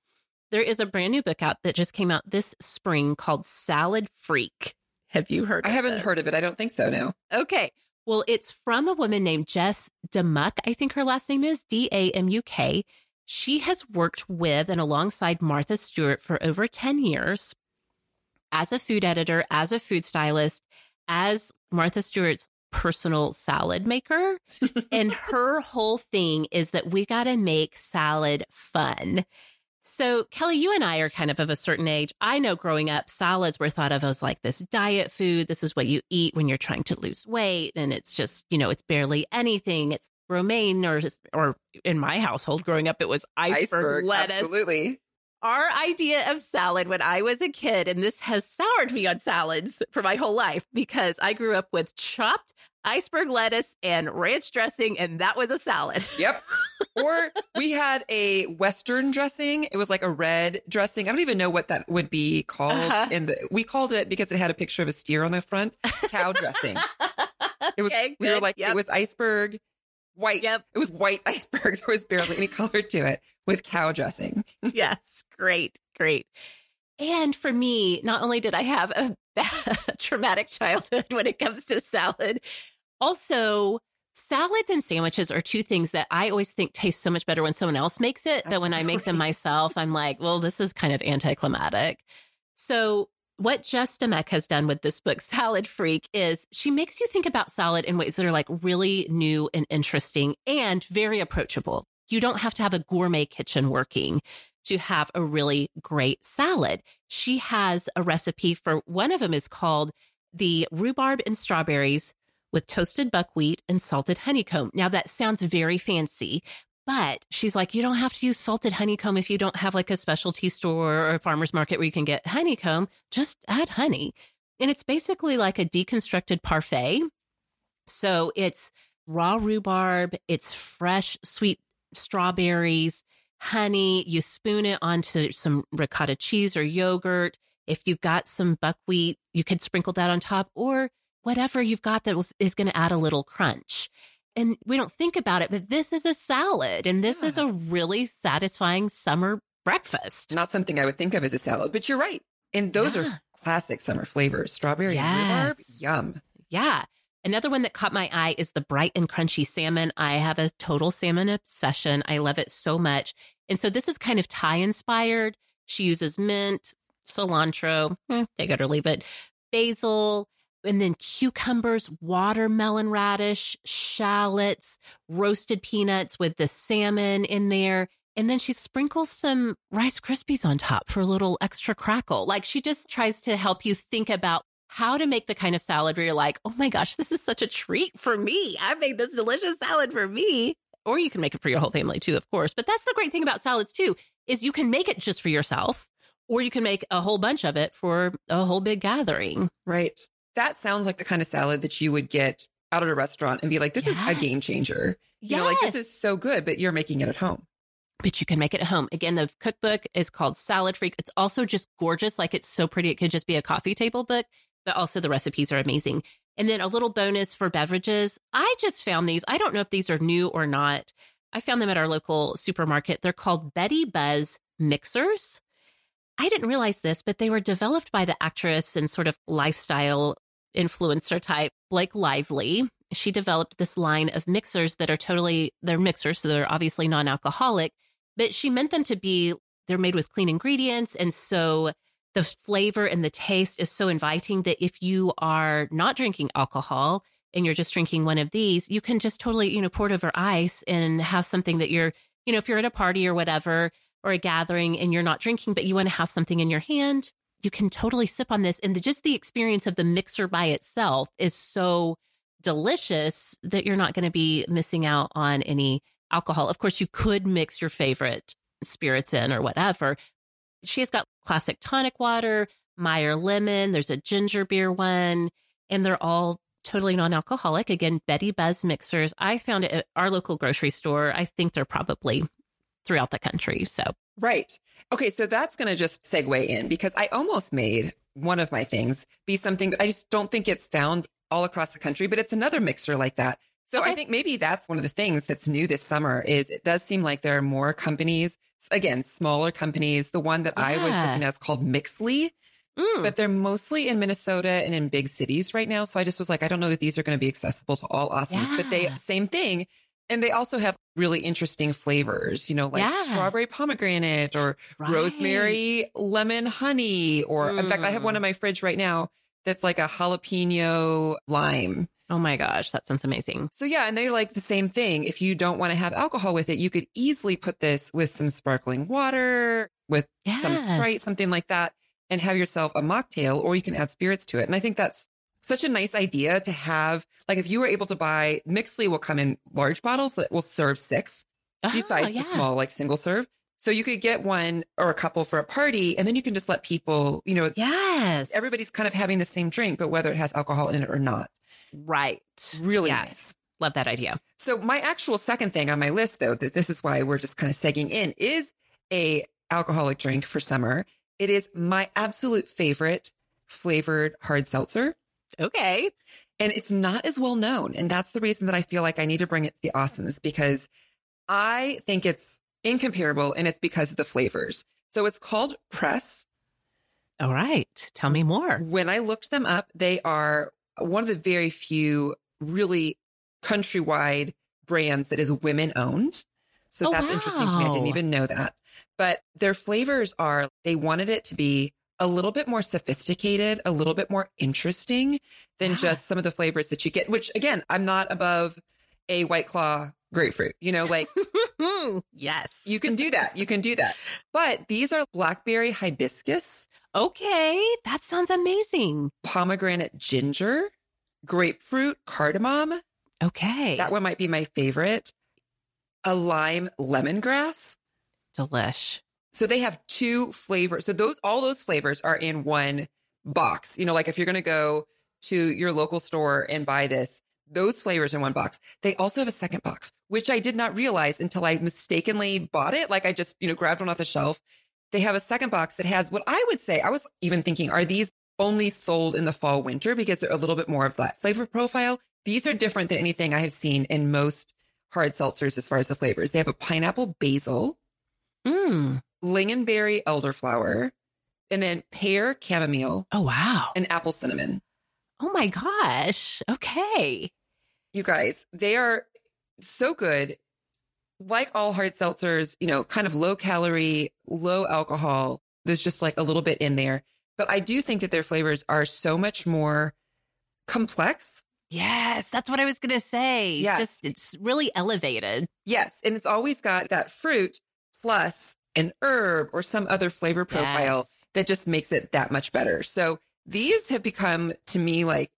Speaker 1: There is a brand new book out that just came out this spring called Salad Freak. Have you heard
Speaker 2: I haven't
Speaker 1: this?
Speaker 2: heard of it. I don't think so. No.
Speaker 1: Okay. Well, it's from a woman named Jess Damuck. I think her last name is D A M U K. She has worked with and alongside Martha Stewart for over 10 years as a food editor, as a food stylist, as Martha Stewart's personal salad maker. and *laughs* her whole thing is that we got to make salad fun. So, Kelly, you and I are kind of of a certain age. I know growing up, salads were thought of as like this diet food. This is what you eat when you're trying to lose weight. And it's just, you know, it's barely anything. It's romaine or, or in my household growing up, it was iceberg, lettuce.
Speaker 2: Absolutely.
Speaker 1: Our idea of salad when I was a kid, and this has soured me on salads for my whole life because I grew up with chopped iceberg lettuce and ranch dressing, and that was a salad. *laughs*
Speaker 2: Yep. or we had a Western dressing. It was like a red dressing. I don't even know what that would be called.
Speaker 1: Uh-huh.
Speaker 2: And the, we called it because it had a picture of a steer on the front. Cow dressing. It was.
Speaker 1: Okay,
Speaker 2: we were like
Speaker 1: Yep.
Speaker 2: it was iceberg, white.
Speaker 1: Yep.
Speaker 2: It was white *laughs* iceberg. There was barely any color to it with cow dressing. *laughs*
Speaker 1: yes, great, great. And for me, not only did I have a *laughs* bad, traumatic childhood *laughs* when it comes to salad, also salads and sandwiches are two things that I always think taste so much better when someone else makes it. But when I make them myself, I'm like, well, this is kind of anticlimactic. So what Jess Damuck has done with this book, Salad Freak, is she makes you think about salad in ways that are like really new and interesting and very approachable. You don't have to have a gourmet kitchen working to have a really great salad. She has a recipe for one of them is called the rhubarb and strawberries with toasted buckwheat and salted honeycomb. Now that sounds very fancy, but she's like, you don't have to use salted honeycomb if you don't have like a specialty store or a farmer's market where you can get honeycomb. Just add honey. And it's basically like a deconstructed parfait. So it's raw rhubarb, it's fresh sweet strawberries, honey. You spoon it onto some ricotta cheese or yogurt. If you've got some buckwheat, you could sprinkle that on top or whatever you've got that was, is going to add a little crunch. And we don't think about it, but this is a salad and this is a really satisfying summer breakfast.
Speaker 2: Not something I would think of as a salad, but you're right. And those
Speaker 1: Yeah.
Speaker 2: are classic summer flavors. Strawberry and rhubarb. Yum.
Speaker 1: Yeah. Another one that caught my eye is the bright and crunchy salmon. I have a total salmon obsession. I love it so much. And so this is kind of Thai inspired. She uses mint, cilantro, eh, take it or leave it, basil, and then cucumbers, watermelon radish, shallots, roasted peanuts with the salmon in there. And then she sprinkles some Rice Krispies on top for a little extra crackle. Like she just tries to help you think about how to make the kind of salad where you're like, oh my gosh, this is such a treat for me. I made this delicious salad for me. Or you can make it for your whole family too, of course. But that's the great thing about salads too, is you can make it just for yourself, or you can make a whole bunch of it for a whole big gathering.
Speaker 2: Right. That sounds like the kind of salad that you would get out at a restaurant and be like, this is a game changer. You know, like this is so good, but you're making it at home.
Speaker 1: but you can make it at home. Again, the cookbook is called Salad Freak. It's also just gorgeous. Like it's so pretty. It could just be a coffee table book, but also the recipes are amazing. And then a little bonus for beverages. I just found these. I don't know if these are new or not. I found them at our local supermarket. They're called Betty Buzz mixers. I didn't realize this, but they were developed by the actress and sort of lifestyle influencer type, Blake Lively. She developed this line of mixers that are totally, they're mixers, so they're obviously non alcoholic, but she meant them to be, they're made with clean ingredients. And so the flavor and the taste is so inviting that if you are not drinking alcohol and you're just drinking one of these, you can just totally, you know, pour it over ice and have something that you're, you know, if you're at a party or whatever, or a gathering and you're not drinking, but you want to have something in your hand, you can totally sip on this. And the, just the experience of the mixer by itself is so delicious that you're not going to be missing out on any alcohol. Of course, you could mix your favorite spirits in or whatever. She has got classic tonic water, Meyer lemon, there's a ginger beer one, and they're all totally non alcoholic. Again, Betty Buzz mixers. I found it at our local grocery store. I think they're probably throughout the country. So,
Speaker 2: right. Okay. So that's going to just segue in because I almost made one of my things be something I just don't think it's found all across the country, but it's another mixer like that. So okay. I think maybe that's one of the things that's new this summer is it does seem like there are more companies, again, smaller companies. The one that yeah. I was looking at is called Mixly. Mm. But they're mostly in Minnesota and in big cities right now. So I just was like, I don't know that these are going to be accessible to all Awesomes, yeah. but they, same thing. And they also have really interesting flavors, you know, like yeah. strawberry pomegranate or right. rosemary lemon honey. Or mm. in fact, I have one in mm. my fridge right now that's like a jalapeno lime.
Speaker 1: Oh my gosh, that sounds amazing.
Speaker 2: So yeah, and they're like the same thing. If you don't want to have alcohol with it, you could easily put this with some sparkling water, with some Sprite, something like that, and have yourself a mocktail, or you can add spirits to it. And I think that's such a nice idea to have. Like if you were able to buy Mixly will come in large bottles that will serve six oh, besides yeah. the small like single serve. So you could get one or a couple for a party and then you can just let people, you know,
Speaker 1: yes,
Speaker 2: everybody's kind of having the same drink, but whether it has alcohol in it or not.
Speaker 1: Right.
Speaker 2: Really yes. nice.
Speaker 1: Love that idea.
Speaker 2: So my actual second thing on my list though, that this is why we're just kind of segging in is a alcoholic drink for summer. It is my absolute favorite flavored hard seltzer.
Speaker 1: Okay.
Speaker 2: And it's not as well known. And that's the reason that I feel like I need to bring it to the awesomes because I think it's incomparable and it's because of the flavors. So it's called Press.
Speaker 1: All right. Tell me more.
Speaker 2: When I looked them up, they are one of the very few really countrywide brands that is women owned. So oh, that's wow. interesting to me. I didn't even know that. But their flavors are, they wanted it to be a little bit more sophisticated, a little bit more interesting than just some of the flavors that you get, which again, I'm not above a white claw grapefruit, you know, like, *laughs*
Speaker 1: yes,
Speaker 2: you can do that. You can do that. *laughs* But these are blackberry hibiscus.
Speaker 1: Okay. That sounds amazing.
Speaker 2: Pomegranate ginger, grapefruit cardamom.
Speaker 1: Okay.
Speaker 2: That one might be my favorite. A lime lemongrass.
Speaker 1: Delish.
Speaker 2: So they have two flavors. So those, all those flavors are in one box. You know, like if you're going to go to your local store and buy this, those flavors in one box. They also have a second box, which I did not realize until I mistakenly bought it. Like I just, you know, grabbed one off the shelf. They have a second box that has what I would say, I was even thinking, are these only sold in the fall winter because they're a little bit more of that flavor profile? These are different than anything I have seen in most hard seltzers as far as the flavors. They have a pineapple basil,
Speaker 1: mm
Speaker 2: lingonberry elderflower, and then pear chamomile.
Speaker 1: Oh, wow.
Speaker 2: And apple cinnamon.
Speaker 1: Oh my gosh. Okay.
Speaker 2: You guys, they are so good. Like all hard seltzers, you know, kind of low calorie, low alcohol. There's just like a little bit in there. But I do think that their flavors are so much more complex.
Speaker 1: Yes, that's what I was going to say. Yes. Just it's really elevated.
Speaker 2: Yes, and it's always got that fruit plus an herb or some other flavor profile yes. that just makes it that much better. So these have become to me like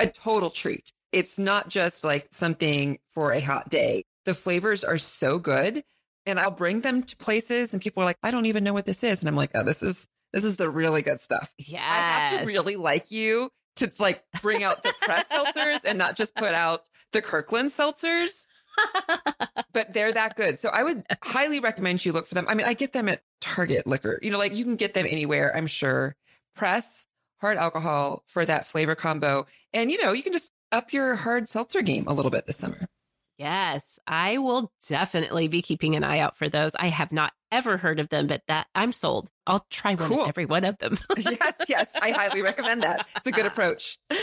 Speaker 2: a total treat. It's not just like something for a hot day. The flavors are so good and I'll bring them to places and people are like, I don't even know what this is. And I'm like, oh, this is, this is the really good stuff.
Speaker 1: Yeah.
Speaker 2: I have to really like you to like bring out the press seltzers and not just put out the Kirkland seltzers. but they're that good. So I would highly recommend you look for them. I mean, I get them at Target liquor, you know, like you can get them anywhere, I'm sure. Press hard alcohol for that flavor combo. And, you know, you can just up your hard seltzer game a little bit this summer.
Speaker 1: Yes, I will definitely be keeping an eye out for those. I have not ever heard of them, but that I'm sold. I'll try one cool. every one of them. *laughs*
Speaker 2: yes, yes, I highly recommend that. It's a good approach. *laughs*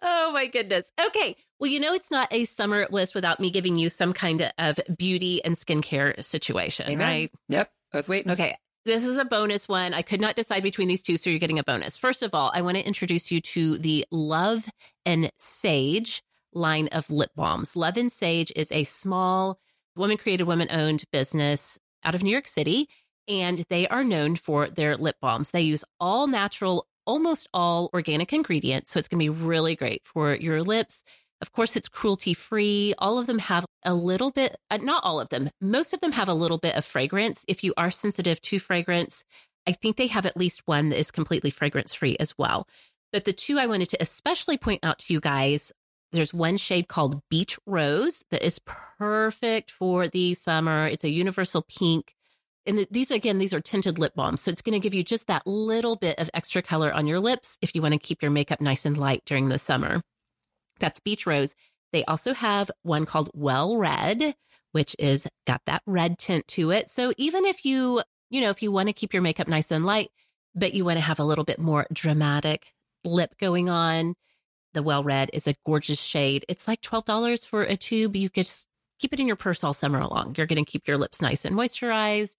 Speaker 1: Oh my goodness. Okay. Well, you know, it's not a summer list without me giving you some kind of beauty and skincare situation, Amen. right?
Speaker 2: Yep. I was waiting.
Speaker 1: Okay. This is a bonus one. I could not decide between these two, so you're getting a bonus. First of all, I want to introduce you to the Love and Sage line of lip balms. Love and Sage is a small, woman created, woman owned business out of New York City, and they are known for their lip balms. They use all natural, almost all organic ingredients. So it's going to be really great for your lips. Of course, it's cruelty free. All of them have a little bit, uh, not all of them, most of them have a little bit of fragrance. If you are sensitive to fragrance, I think they have at least one that is completely fragrance free as well. But the two I wanted to especially point out to you guys there's one shade called Beach Rose that is perfect for the summer. It's a universal pink. And these, again, these are tinted lip balms. So it's going to give you just that little bit of extra color on your lips if you want to keep your makeup nice and light during the summer. That's Beach Rose. They also have one called Well Red, which is got that red tint to it. So even if you, you know, if you want to keep your makeup nice and light, but you want to have a little bit more dramatic lip going on, the Well Red is a gorgeous shade. It's like $12 for a tube. You could just keep it in your purse all summer long. You're going to keep your lips nice and moisturized.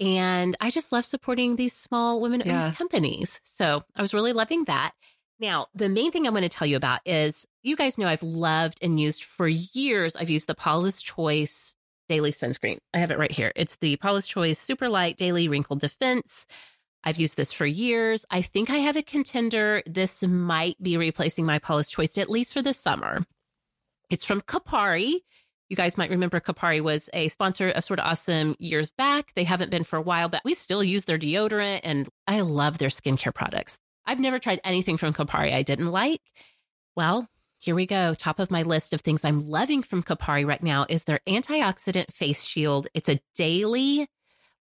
Speaker 1: And I just love supporting these small women owned yeah. companies. So I was really loving that. Now, the main thing I want to tell you about is you guys know I've loved and used for years. I've used the Paula's Choice daily sunscreen. I have it right here. It's the Paula's Choice Super Light Daily Wrinkle Defense. I've used this for years. I think I have a contender. This might be replacing my Paula's Choice, at least for the summer. It's from Kopari. You guys might remember Kopari was a sponsor of Sort of Awesome years back. They haven't been for a while, but we still use their deodorant and I love their skincare products. I've never tried anything from Kopari I didn't like. Well, here we go. Top of my list of things I'm loving from Kopari right now is their antioxidant face shield. It's a daily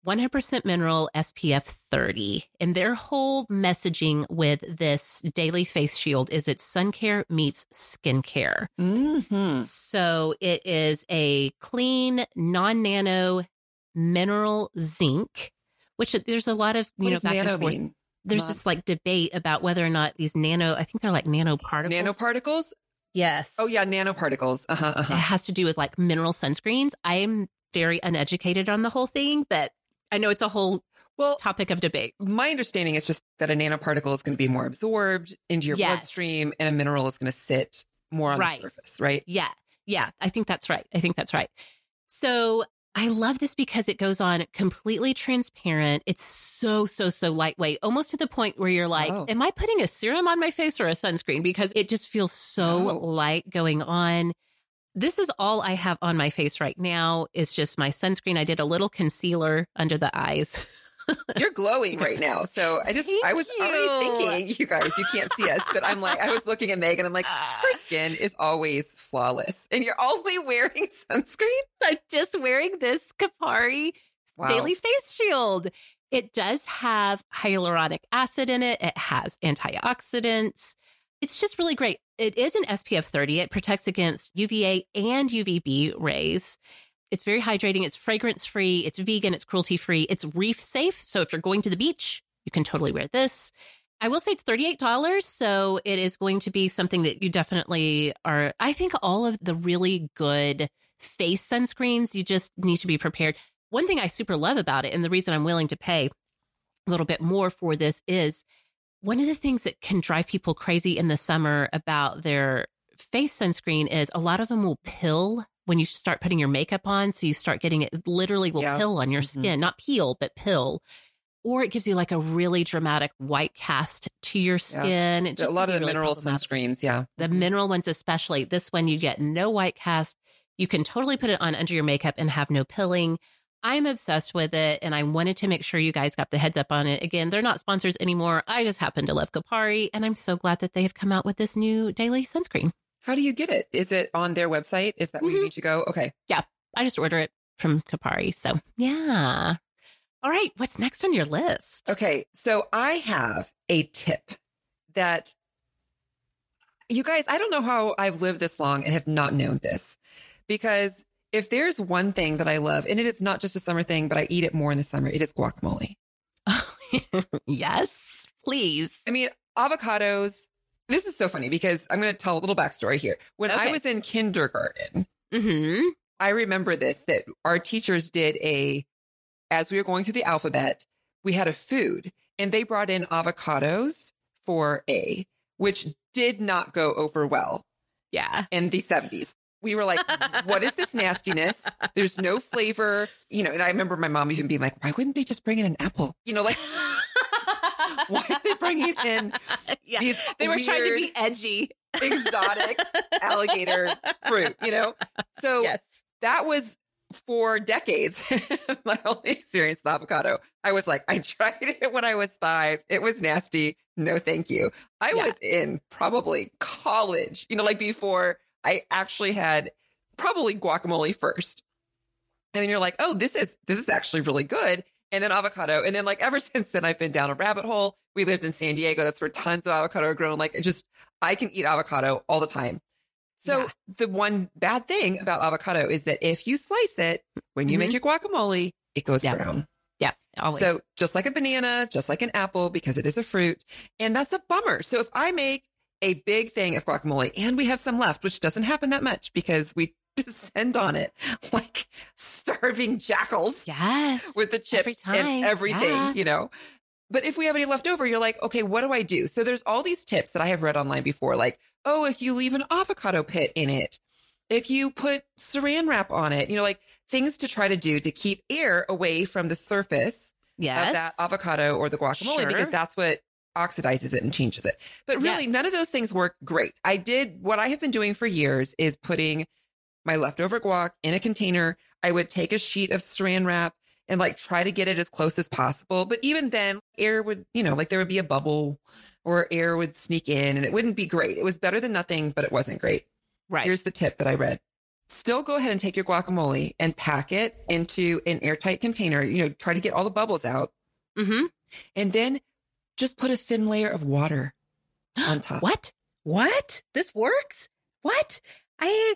Speaker 1: 100% mineral SPF 30. And their whole messaging with this daily face shield is it's sun care meets skincare. Mm-hmm. So it is a clean, non nano mineral zinc, which there's a lot of, you
Speaker 2: what
Speaker 1: know,
Speaker 2: back and forth. Mean?
Speaker 1: There's this like debate about whether or not these nano, I think they're like nanoparticles.
Speaker 2: Nanoparticles?
Speaker 1: Yes.
Speaker 2: Oh, yeah, nanoparticles. Uh-huh, uh-huh. It
Speaker 1: has to do with like mineral sunscreens. I'm very uneducated on the whole thing, but I know it's a whole well topic of debate.
Speaker 2: My understanding is just that a nanoparticle is going to be more absorbed into your yes. bloodstream and a mineral is going to sit more on right. the surface, right?
Speaker 1: Yeah. Yeah. I think that's right. I think that's right. So I love this because it goes on completely transparent. It's so, so, so lightweight, almost to the point where you're like, oh. am I putting a serum on my face or a sunscreen? Because it just feels so oh. light going on this is all I have on my face right now is just my sunscreen. I did a little concealer under the eyes. *laughs*
Speaker 2: You're glowing right now. *laughs* So I just, Thank I was you. already thinking, you guys, you can't see us, but I'm like, I was looking at Megan. I'm like, her skin is always flawless. And you're only *laughs* wearing sunscreen?
Speaker 1: I'm just wearing this Kopari wow. Daily Face Shield. It does have hyaluronic acid in it, it has antioxidants. It's just really great. It is an SPF 30. It protects against UVA and UVB rays. It's very hydrating. It's fragrance free. It's vegan. It's cruelty free. It's reef safe. So if you're going to the beach, you can totally wear this. I will say it's $38. So it is going to be something that you definitely are. I think all of the really good face sunscreens, you just need to be prepared. One thing I super love about it, and the reason I'm willing to pay a little bit more for this is one of the things that can drive people crazy in the summer about their face sunscreen is a lot of them will pill when you start putting your makeup on. So you start getting it literally will yeah. pill on your mm-hmm. skin, not peel, but pill. Or it gives you like a really dramatic white cast to your skin.
Speaker 2: Yeah. a lot of the really mineral sunscreens, yeah.
Speaker 1: The mm-hmm. mineral ones, especially. This one, you get no white cast. You can totally put it on under your makeup and have no pilling. I'm obsessed with it and I wanted to make sure you guys got the heads up on it. Again, they're not sponsors anymore. I just happen to love Kopari and I'm so glad that they have come out with this new daily sunscreen.
Speaker 2: How do you get it? Is it on their website? Is that where mm-hmm. you need to go? Okay.
Speaker 1: Yeah. I just order it from Kopari. So yeah. All right. What's next on your list?
Speaker 2: Okay. So I have a tip that you guys, I don't know how I've lived this long and have not known this because if there's one thing that I love, and it is not just a summer thing, but I eat it more in the summer, it is guacamole. *laughs*
Speaker 1: yes, please.
Speaker 2: I mean, avocados. This is so funny because I'm going to tell a little backstory here. When okay. I was in kindergarten,
Speaker 1: mm-hmm.
Speaker 2: I remember this that our teachers did a, as we were going through the alphabet, we had a food and they brought in avocados for A, which did not go over well.
Speaker 1: Yeah.
Speaker 2: In the 70s. We were like, what is this nastiness? There's no flavor. You know, and I remember my mom even being like, why wouldn't they just bring in an apple? You know, like, *laughs* why are they bringing in
Speaker 1: yeah. they were trying to be edgy,
Speaker 2: exotic *laughs* alligator fruit, you know? So yes. that was for decades my only experience with avocado. I was like, I tried it when I was five. It was nasty. No, thank you. I yeah. was in probably college, you know, like before I actually had probably guacamole first. And then you're like, oh, this is this is actually really good. And then avocado. And then like ever *laughs* since then I've been down a rabbit hole. We lived in San Diego. That's where tons of avocado are grown. Like just I can eat avocado all the time. So yeah. the one bad thing about avocado is that if you slice it when you mm-hmm. make your guacamole, it goes
Speaker 1: yeah.
Speaker 2: brown.
Speaker 1: Yeah, always.
Speaker 2: So just like a banana, just like an apple, because it is a fruit. And that's a bummer. So if I make a big thing of guacamole and we have some left, which doesn't happen that much because we *laughs* descend on it like starving jackals.
Speaker 1: Yes.
Speaker 2: With the chips Every and everything, yeah. you know. But if we have any left over, you're like, okay, what do I do? So there's all these tips that I have read online before, like, oh, if you leave an avocado pit in it, if you put saran wrap on it, you know, like things to try to do to keep air away from the surface
Speaker 1: yes.
Speaker 2: of that avocado or the guacamole, sure. because that's what oxidizes it and changes it. But really, yes. none of those things work great. I did what I have been doing for years is putting my leftover guac in a container. I would take a sheet of saran wrap and like try to get it as close as possible. But even then, air would, you know, like there would be a bubble or air would sneak in and it wouldn't be great. It was better than nothing, but it wasn't great.
Speaker 1: Right.
Speaker 2: Here's the tip that I read. Still go ahead and take your guacamole and pack it into an airtight container. You know, try to get all the bubbles out.
Speaker 1: Mm-hmm.
Speaker 2: And then just put a thin layer of water on *gasps* top.
Speaker 1: What? What? This works? What? I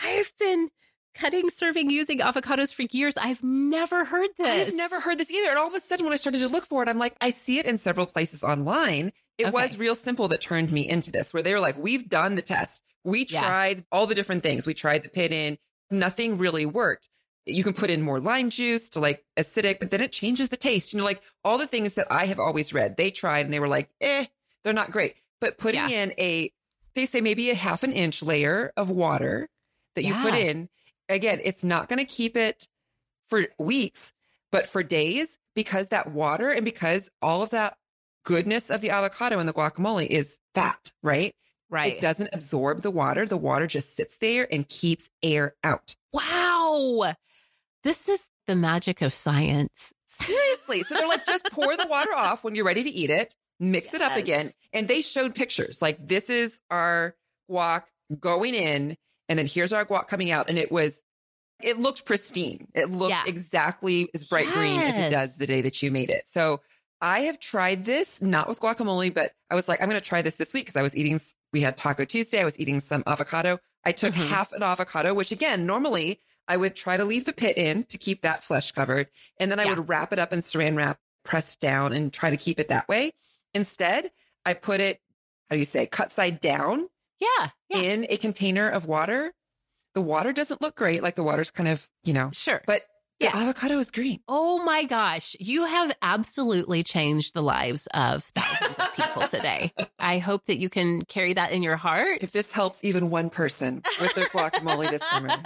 Speaker 1: I have been cutting, serving, using avocados for years. I've never heard this.
Speaker 2: I've never heard this either. And all of a sudden, when I started to look for it, I'm like, I see it in several places online. It okay. was real simple that turned me into this, where they were like, we've done the test. We tried yeah. all the different things. We tried the pit in. Nothing really worked you can put in more lime juice to like acidic, but then it changes the taste. You know, like all the things that I have always read, they tried and they were like, eh, they're not great. But putting yeah. in a, they say maybe a half an inch layer of water that yeah. you put in, again, it's not going to keep it for weeks, but for days because that water and because all of that goodness of the avocado and the guacamole is fat, right?
Speaker 1: Right.
Speaker 2: It doesn't absorb the water. The water just sits there and keeps air out.
Speaker 1: Wow. This is the magic of science.
Speaker 2: Seriously. So they're like, just pour the water off when you're ready to eat it, mix yes. it up again. And they showed pictures like, this is our guac going in, and then here's our guac coming out. And it was, it looked pristine. It looked yeah. exactly as bright yes. green as it does the day that you made it. So I have tried this, not with guacamole, but I was like, I'm going to try this this week because I was eating, we had Taco Tuesday. I was eating some avocado. I took mm-hmm. half an avocado, which again, normally I would try to leave the pit in to keep that flesh covered. And then I yeah. would wrap it up in saran wrap, press down and try to keep it that way. Instead, I put it, how do you say, cut side down.
Speaker 1: Yeah, yeah.
Speaker 2: In a container of water. The water doesn't look great. Like the water's kind of, you know,
Speaker 1: sure.
Speaker 2: But the yeah. avocado is green.
Speaker 1: Oh my gosh. You have absolutely changed the lives of thousands of people *laughs* today. I hope that you can carry that in your heart.
Speaker 2: If this helps even one person with their guacamole this summer,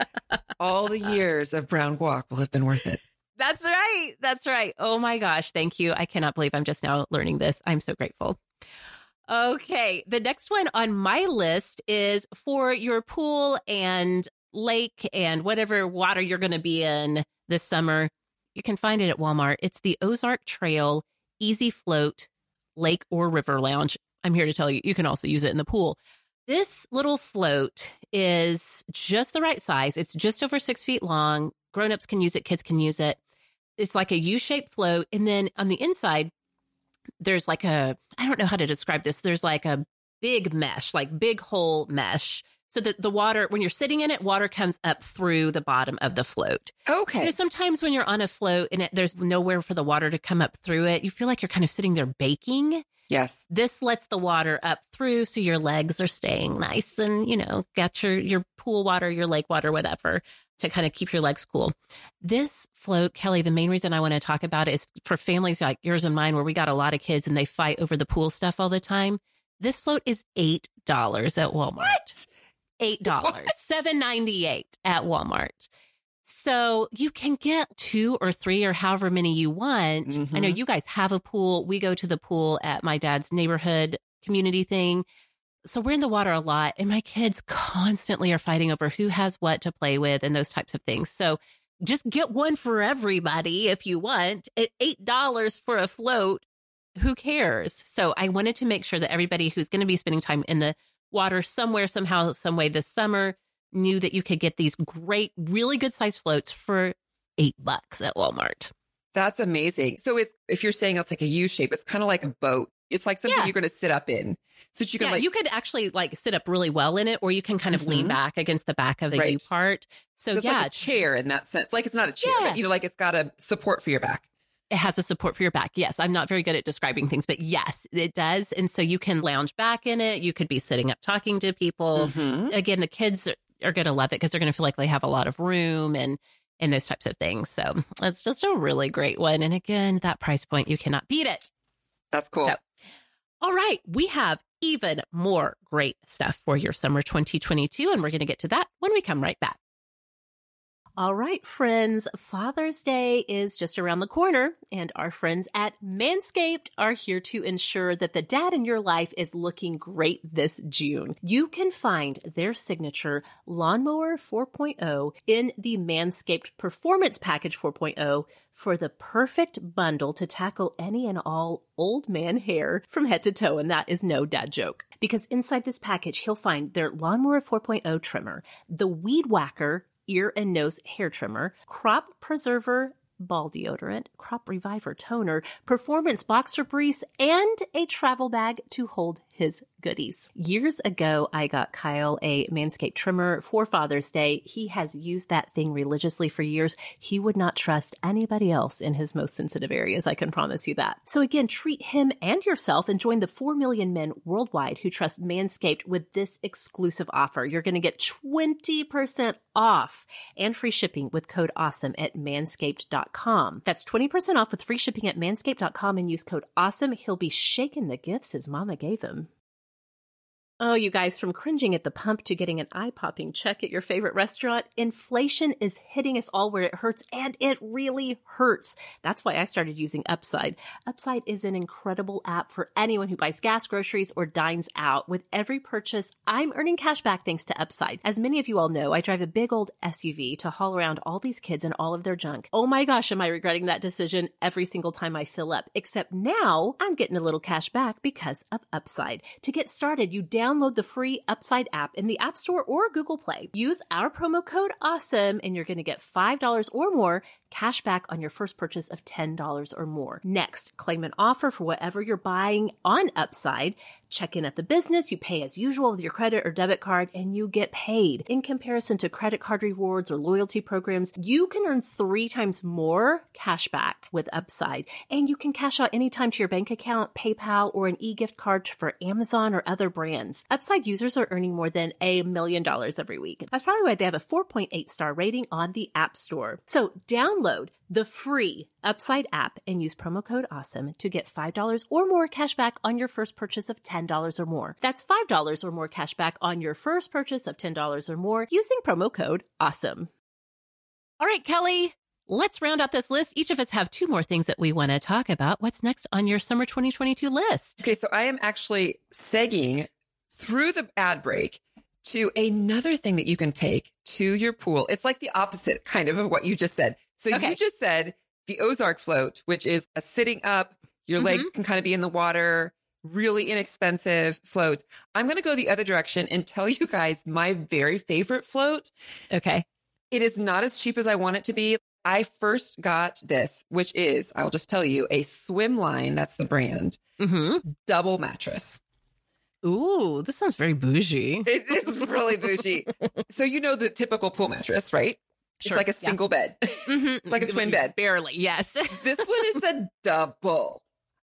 Speaker 2: *laughs* all the years of brown guac will have been worth it.
Speaker 1: That's right. That's right. Oh my gosh. Thank you. I cannot believe I'm just now learning this. I'm so grateful. Okay. The next one on my list is for your pool and lake and whatever water you're going to be in this summer, you can find it at Walmart. It's the Ozark Trail Easy Float Lake or River Lounge. I'm here to tell you, you can also use it in the pool. This little float is just the right size. It's just over six feet long. Grown-ups can use it, kids can use it. It's like a U-shaped float. And then on the inside, there's like a, I don't know how to describe this. There's like a big mesh, like big hole mesh. So that the water, when you're sitting in it, water comes up through the bottom of the float.
Speaker 2: Okay.
Speaker 1: You know, sometimes when you're on a float and it, there's nowhere for the water to come up through it, you feel like you're kind of sitting there baking.
Speaker 2: Yes.
Speaker 1: This lets the water up through so your legs are staying nice and, you know, got your your pool water, your lake water, whatever, to kind of keep your legs cool. This float, Kelly, the main reason I want to talk about it is for families like yours and mine where we got a lot of kids and they fight over the pool stuff all the time. This float is eight dollars at Walmart.
Speaker 2: What?
Speaker 1: Eight *laughs* dollars. Seven ninety eight at Walmart. So you can get two or three or however many you want. Mm-hmm. I know you guys have a pool. We go to the pool at my dad's neighborhood community thing. So we're in the water a lot, and my kids constantly are fighting over who has what to play with and those types of things. So just get one for everybody if you want. At $8 for a float, who cares? So I wanted to make sure that everybody who's going to be spending time in the water somewhere, somehow, some way this summer knew that you could get these great, really good size floats for eight bucks at Walmart.
Speaker 2: That's amazing. So it's if you're saying it's like a U shape, it's kind of like a boat. It's like something yeah. you're going to sit up in. So you can
Speaker 1: yeah,
Speaker 2: like
Speaker 1: you could actually like sit up really well in it, or you can kind of mm-hmm. lean back against the back of the right. U part. So,
Speaker 2: so
Speaker 1: yeah,
Speaker 2: like chair in that sense. Like it's not a chair, yeah. but you know, like it's got a support for your back.
Speaker 1: It has a support for your back. Yes, I'm not very good at describing things, but yes, it does. And so you can lounge back in it. You could be sitting up talking to people. Mm-hmm. Again, the kids are going to love it because they're going to feel like they have a lot of room and and those types of things. So it's just a really great one. And again, that price point, you cannot beat it.
Speaker 2: That's cool. So,
Speaker 1: all right, we have even more great stuff for your summer 2022, and we're going to get to that when we come right back. All right, friends, Father's Day is just around the corner, and our friends at Manscaped are here to ensure that the dad in your life is looking great this June. You can find their signature Lawnmower 4.0 in the Manscaped Performance Package 4.0 for the perfect bundle to tackle any and all old man hair from head to toe, and that is no dad joke. Because inside this package, he'll find their Lawnmower 4.0 trimmer, the Weed Whacker ear and nose hair trimmer, crop preserver ball deodorant, crop reviver toner, performance boxer briefs, and a travel bag to hold his goodies. Years ago, I got Kyle a Manscaped trimmer for Father's Day. He has used that thing religiously for years. He would not trust anybody else in his most sensitive areas. I can promise you that. So again, treat him and yourself and join the 4 million men worldwide who trust Manscaped with this exclusive offer. You're going to get 20% off and free shipping with code AWESOME at manscaped.com. That's 20% off with free shipping at manscaped.com and use code AWESOME. He'll be shaking the gifts his mama gave him. Oh, you guys, from cringing at the pump to getting an eye popping check at your favorite restaurant, inflation is hitting us all where it hurts, and it really hurts. That's why I started using Upside. Upside is an incredible app for anyone who buys gas, groceries, or dines out. With every purchase, I'm earning cash back thanks to Upside. As many of you all know, I drive a big old SUV to haul around all these kids and all of their junk. Oh my gosh, am I regretting that decision every single time I fill up? Except now I'm getting a little cash back because of Upside. To get started, you download download the free Upside app in the App Store or Google Play. Use our promo code AWESOME and you're going to get $5 or more cash back on your first purchase of $10 or more. Next, claim an offer for whatever you're buying on Upside. Check in at the business, you pay as usual with your credit or debit card, and you get paid. In comparison to credit card rewards or loyalty programs, you can earn three times more cash back with Upside. And you can cash out anytime to your bank account, PayPal, or an e gift card for Amazon or other brands. Upside users are earning more than a million dollars every week. That's probably why they have a 4.8 star rating on the App Store. So download the free Upside app and use promo code AWESOME to get $5 or more cash back on your first purchase of $10 or more. That's $5 or more cash back on your first purchase of $10 or more using promo code AWESOME. All right, Kelly, let's round out this list. Each of us have two more things that we want to talk about. What's next on your summer 2022 list?
Speaker 2: Okay, so I am actually segging through the ad break to another thing that you can take to your pool. It's like the opposite kind of of what you just said. So okay. you just said the Ozark float, which is a sitting up, your mm-hmm. legs can kind of be in the water, really inexpensive float. I'm going to go the other direction and tell you guys my very favorite float.
Speaker 1: Okay.
Speaker 2: It is not as cheap as I want it to be. I first got this, which is, I'll just tell you, a Swimline. That's the brand.
Speaker 1: Mm-hmm.
Speaker 2: Double mattress.
Speaker 1: Ooh, this sounds very bougie.
Speaker 2: It's, it's really bougie. *laughs* so you know the typical pool mattress, right?
Speaker 1: Sure. *laughs*
Speaker 2: It's like a
Speaker 1: Yeah.
Speaker 2: single bed.
Speaker 1: Mhm.
Speaker 2: It's like a twin bed.
Speaker 1: Barely, yes. *laughs*
Speaker 2: this one is the double.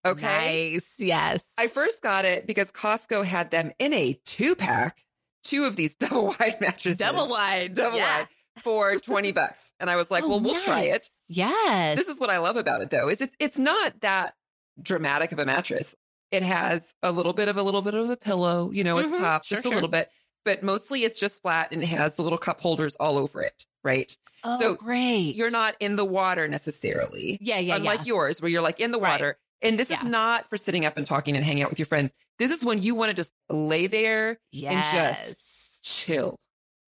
Speaker 2: Okay.
Speaker 1: Nice. Yes.
Speaker 2: I first got it because Costco had them in a two pack, two of these double wide mattresses.
Speaker 1: Double wide.
Speaker 2: Double
Speaker 1: Yeah.
Speaker 2: wide for 20 bucks. And I was like,
Speaker 1: Oh,
Speaker 2: well, we'll try it.
Speaker 1: nice. Yes.
Speaker 2: This is what I love about it though, is it's it's not that dramatic of a mattress. It has a little bit of a little bit of a pillow, you know, the
Speaker 1: Mhm.
Speaker 2: top,
Speaker 1: Sure,
Speaker 2: just a little bit. But mostly it's just flat and it has the little cup holders all over it, right?
Speaker 1: oh,
Speaker 2: so
Speaker 1: great.
Speaker 2: You're not in the water necessarily.
Speaker 1: Yeah, yeah,
Speaker 2: Unlike
Speaker 1: yeah.
Speaker 2: yours, where you're like in the
Speaker 1: Right.
Speaker 2: water. And this is not for sitting up and talking and hanging out with your friends. This is when you want to just lay there
Speaker 1: Yes.
Speaker 2: And just chill.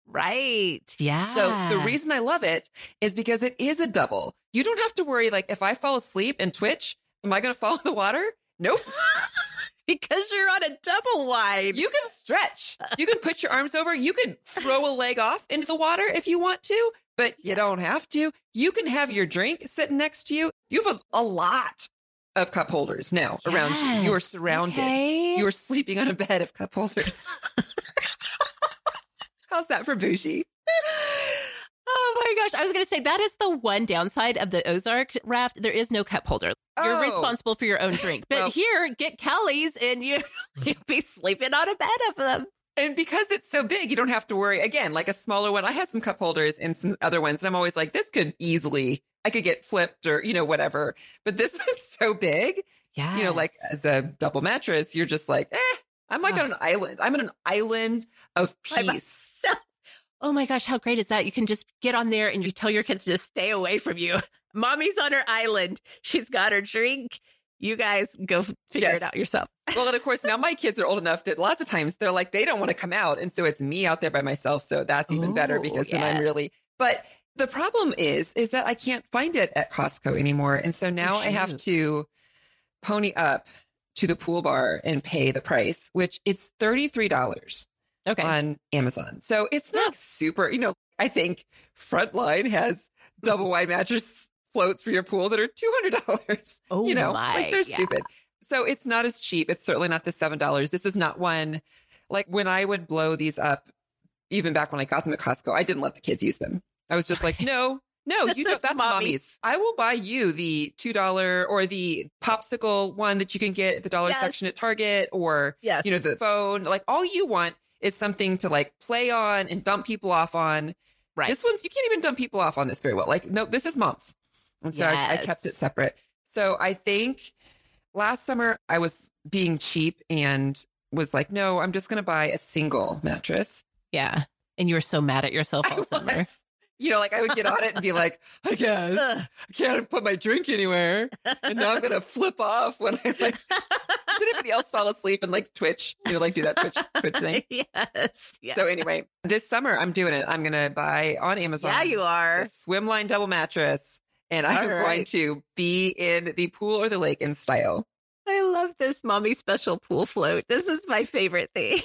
Speaker 1: Right. Yeah.
Speaker 2: So the reason I love it is because it is a double. You don't have to worry, like, if I fall asleep and twitch, am I going *laughs* to fall in the water? Nope. *laughs*
Speaker 1: because you're on a double wide.
Speaker 2: You can stretch. You can put your arms over. You can throw a leg off into the water if you want to, but you don't have to. You can have your drink sitting next to you. You have a, a lot of cup holders now around you. You are surrounded.
Speaker 1: Okay.
Speaker 2: You are sleeping on a bed of cup holders. *laughs* How's that for bougie?
Speaker 1: Gosh. I was going to say that is the one downside of the Ozark raft. There is no cup holder. You're
Speaker 2: Oh.
Speaker 1: responsible for your own drink. But
Speaker 2: Well-
Speaker 1: here, get Kelly's and you, *laughs* you'll be sleeping on a bed of them.
Speaker 2: And because it's so big, you don't have to worry. Again, like a smaller one, I have some cup holders and some other ones, and I'm always like, this could easily, I could get flipped or, you know, whatever. But this *laughs* one's so big,
Speaker 1: Yeah.
Speaker 2: you know, like as a double mattress, you're just like, eh, I'm like
Speaker 1: Oh.
Speaker 2: on an island. I'm on an island of peace.
Speaker 1: Oh my gosh, how great is that? You can just get on there and you tell your kids to just stay away from you. *laughs* Mommy's on her island. She's got her drink. You guys go figure
Speaker 2: Yes.
Speaker 1: it out yourself. *laughs*
Speaker 2: well, and of course, now my kids are old enough that lots of times they're like, they don't want to come out. And so it's me out there by myself. So that's even better
Speaker 1: Ooh,
Speaker 2: because then I'm really, but the problem is, is that I can't find it at Costco anymore. And so now I have to pony up to the pool bar and pay the price, which it's $33
Speaker 1: Okay.
Speaker 2: on Amazon. So it's not super, you know, I think Frontgate has double wide mattress floats for your pool that are $200. *laughs*
Speaker 1: Oh
Speaker 2: you know,
Speaker 1: my,
Speaker 2: like they're
Speaker 1: yeah.
Speaker 2: stupid. So it's not as cheap. It's certainly not the $7. This is not one like when I would blow these up, even back when I got them at Costco, I didn't let the kids use them. I was just like, no, no,
Speaker 1: This
Speaker 2: you don't. That's
Speaker 1: mommy's.
Speaker 2: mommy's. I will buy you the $2 or the popsicle one that you can get at the dollar
Speaker 1: Yes.
Speaker 2: section at Target or
Speaker 1: Yes.
Speaker 2: you know, the phone. Like all you want is something to like play on and dump people off on.
Speaker 1: Right.
Speaker 2: This one's you can't even dump people off on this very well. Like, no, this is mom's. And so I, I kept it separate. So I think last summer I was being cheap and was like, no, I'm just gonna buy a single mattress.
Speaker 1: yeah. And you were so mad at yourself *laughs*
Speaker 2: I
Speaker 1: all summer.
Speaker 2: was. You know, like I would get on it and be like, I guess. I can't put my drink anywhere. And now I'm gonna flip off when I like *laughs* does anybody else fall asleep and like twitch? You know, like do that twitch twitch thing. *laughs*
Speaker 1: yes. Yeah.
Speaker 2: So anyway, this summer I'm doing it. I'm gonna buy on Amazon.
Speaker 1: yeah, you are.
Speaker 2: swimline double mattress, and I'm
Speaker 1: All
Speaker 2: going to be in the pool or the lake in style.
Speaker 1: I love this mommy special pool float. This is my favorite thing.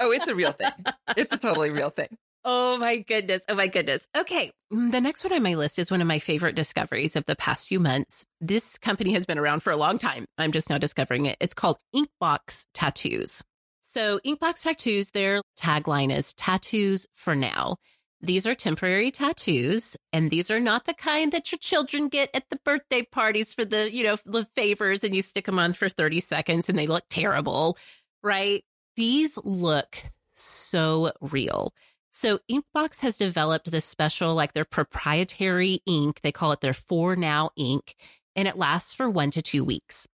Speaker 2: Oh, it's a real thing. *laughs* It's a totally real thing.
Speaker 1: Oh my goodness. Oh my goodness. Okay. mm, The next one on my list is one of my favorite discoveries of the past few months. This company has been around for a long time. I'm just now discovering it. It's called Inkbox Tattoos. So, Inkbox Tattoos, their tagline is tattoos for now. These are temporary tattoos, and these are not the kind that your children get at the birthday parties for the, you know, the favors and you stick them on for 30 seconds and they look terrible, right? These look so real. So Inkbox has developed this special, like their proprietary ink. They call it their For Now ink, and it lasts for one to two weeks.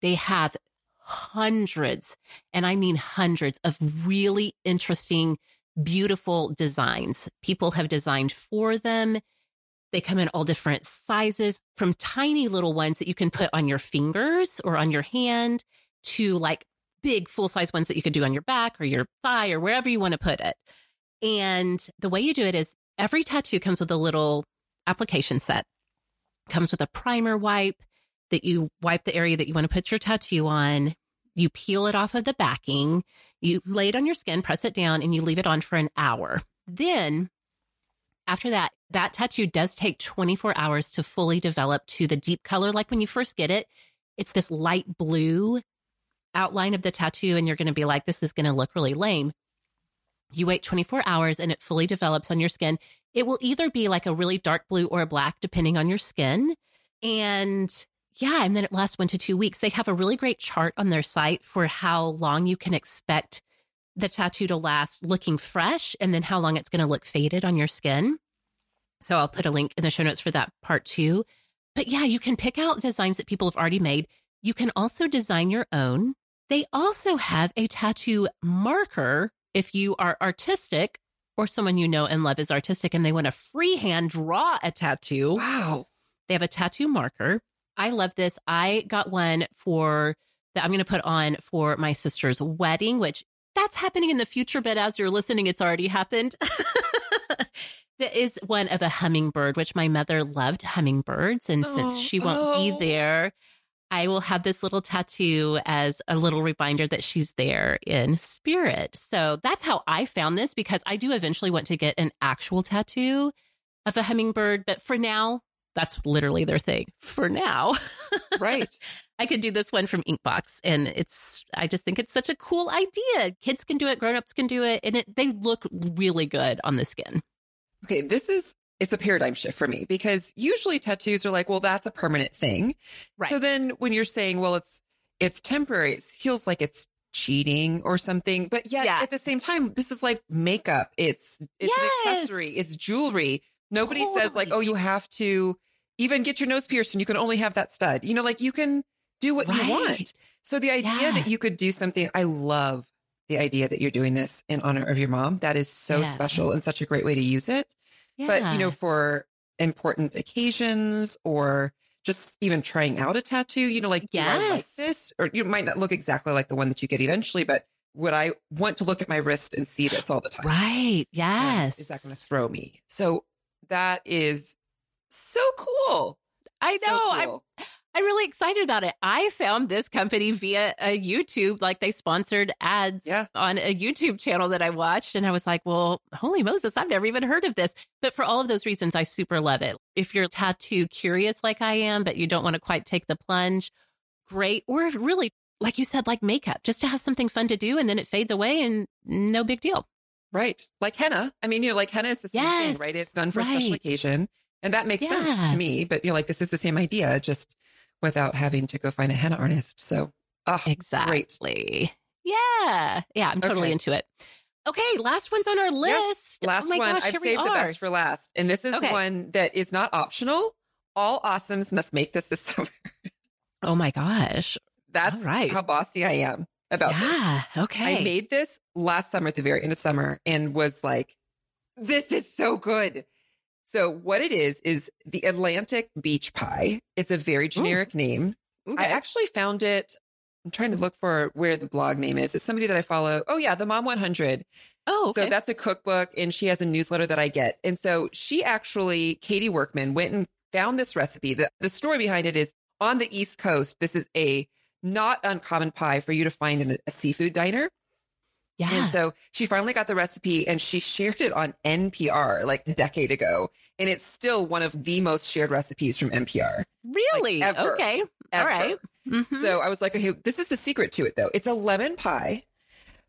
Speaker 1: They have hundreds, and I mean hundreds of really interesting, beautiful designs. People have designed for them. They come in all different sizes from tiny little ones that you can put on your fingers or on your hand to like big full size ones that you could do on your back or your thigh or wherever you want to put it. And the way you do it is every tattoo comes with a little application set, comes with a primer wipe that you wipe the area that you want to put your tattoo on. You peel it off of the backing, you lay it on your skin, press it down, and you leave it on for an hour. Then, after that, that tattoo does take 24 hours to fully develop to the deep color. Like when you first get it, it's this light blue outline of the tattoo, and you're going to be like, this is going to look really lame. You wait 24 hours and it fully develops on your skin. It will either be like a really dark blue or a black, depending on your skin. And yeah, and then it lasts one to two weeks. They have a really great chart on their site for how long you can expect the tattoo to last looking fresh and then how long it's going to look faded on your skin. So I'll put a link in the show notes for that part too. But yeah, you can pick out designs that people have already made. You can also design your own. They also have a tattoo marker if you are artistic or someone you know and love is artistic and they want to freehand draw a tattoo.
Speaker 2: Wow.
Speaker 1: They have a tattoo marker. I love this. I got one for that I'm going to put on for my sister's wedding, which that's happening in the future, but as you're listening, it's already happened. *laughs* that is one of a hummingbird, which my mother loved hummingbirds. And oh, since she won't oh. be there, I will have this little tattoo as a little reminder that she's there in spirit. So that's how I found this because I do eventually want to get an actual tattoo of a hummingbird. But for now, that's literally their thing. For now. *laughs*
Speaker 2: Right.
Speaker 1: I could do this one from Inkbox and it's I just think it's such a cool idea. Kids can do it, grown-ups can do it, and it, they look really good on the skin.
Speaker 2: Okay, this is it's a paradigm shift for me because usually tattoos are like, well, that's a permanent thing. Right. So then when you're saying, well, it's, it's temporary, it feels like it's cheating or something. But yet yeah. at the same time, this is like makeup. It's, it's yes. an accessory. It's jewelry. Nobody totally. says like, oh, you have to even get your nose pierced and you can only have that stud. You know, like you can do what right. you want. So the idea yeah. that you could do something, I love the idea that you're doing this in honor of your mom. That is so yeah. special and such a great way to use it. Yeah. But, you know, for important occasions or just even trying out a tattoo, you know, like, yes. like this? Or you might not look exactly like the one that you get eventually, but would I want to look at my wrist and see this all the time?
Speaker 1: Right. Yes.
Speaker 2: And is that going to throw me? So that is so cool.
Speaker 1: I know. So cool. I'm I'm really excited about it. I found this company via a YouTube, like they sponsored ads yeah. on a YouTube channel that I watched. And I was like, well, holy Moses, I've never even heard of this. But for all of those reasons, I super love it. If you're tattoo curious like I am, but you don't want to quite take the plunge, great. Or really, like you said, like makeup, just to have something fun to do and then it fades away and no big deal.
Speaker 2: Right. Like henna. I mean, you know, like henna is the same yes, thing, right? It's done for right. a special occasion. And that makes yeah. sense to me. But, you know, like this is the same idea, just without having to go find a henna artist. So, oh,
Speaker 1: exactly. Great. Yeah. Yeah. I'm totally okay. into it. Okay. Last one's on our list. Yes,
Speaker 2: oh last oh one. Gosh, I've saved the best for last. And this is okay. one that is not optional. All awesomes must make this this *laughs* summer.
Speaker 1: oh my gosh.
Speaker 2: That's right. how bossy I am about
Speaker 1: yeah,
Speaker 2: this.
Speaker 1: Okay.
Speaker 2: I made this last summer at the very end of summer and was like, this is so good. So what it is is the Atlantic beach pie. It's a very generic Ooh. name. Okay. I actually found it. I'm trying to look for where the blog name is. It's somebody that I follow. Oh yeah, the Mom 100.
Speaker 1: Oh, okay.
Speaker 2: so that's a cookbook, and she has a newsletter that I get. And so she actually, Katie Workman, went and found this recipe. The the story behind it is on the East Coast. This is a not uncommon pie for you to find in a, a seafood diner.
Speaker 1: Yeah.
Speaker 2: And so she finally got the recipe and she shared it on NPR like a decade ago. And it's still one of the most shared recipes from NPR.
Speaker 1: Really?
Speaker 2: Like, ever,
Speaker 1: okay.
Speaker 2: Ever.
Speaker 1: All right.
Speaker 2: Mm-hmm. So I was like, okay, this is the secret to it though. It's a lemon pie,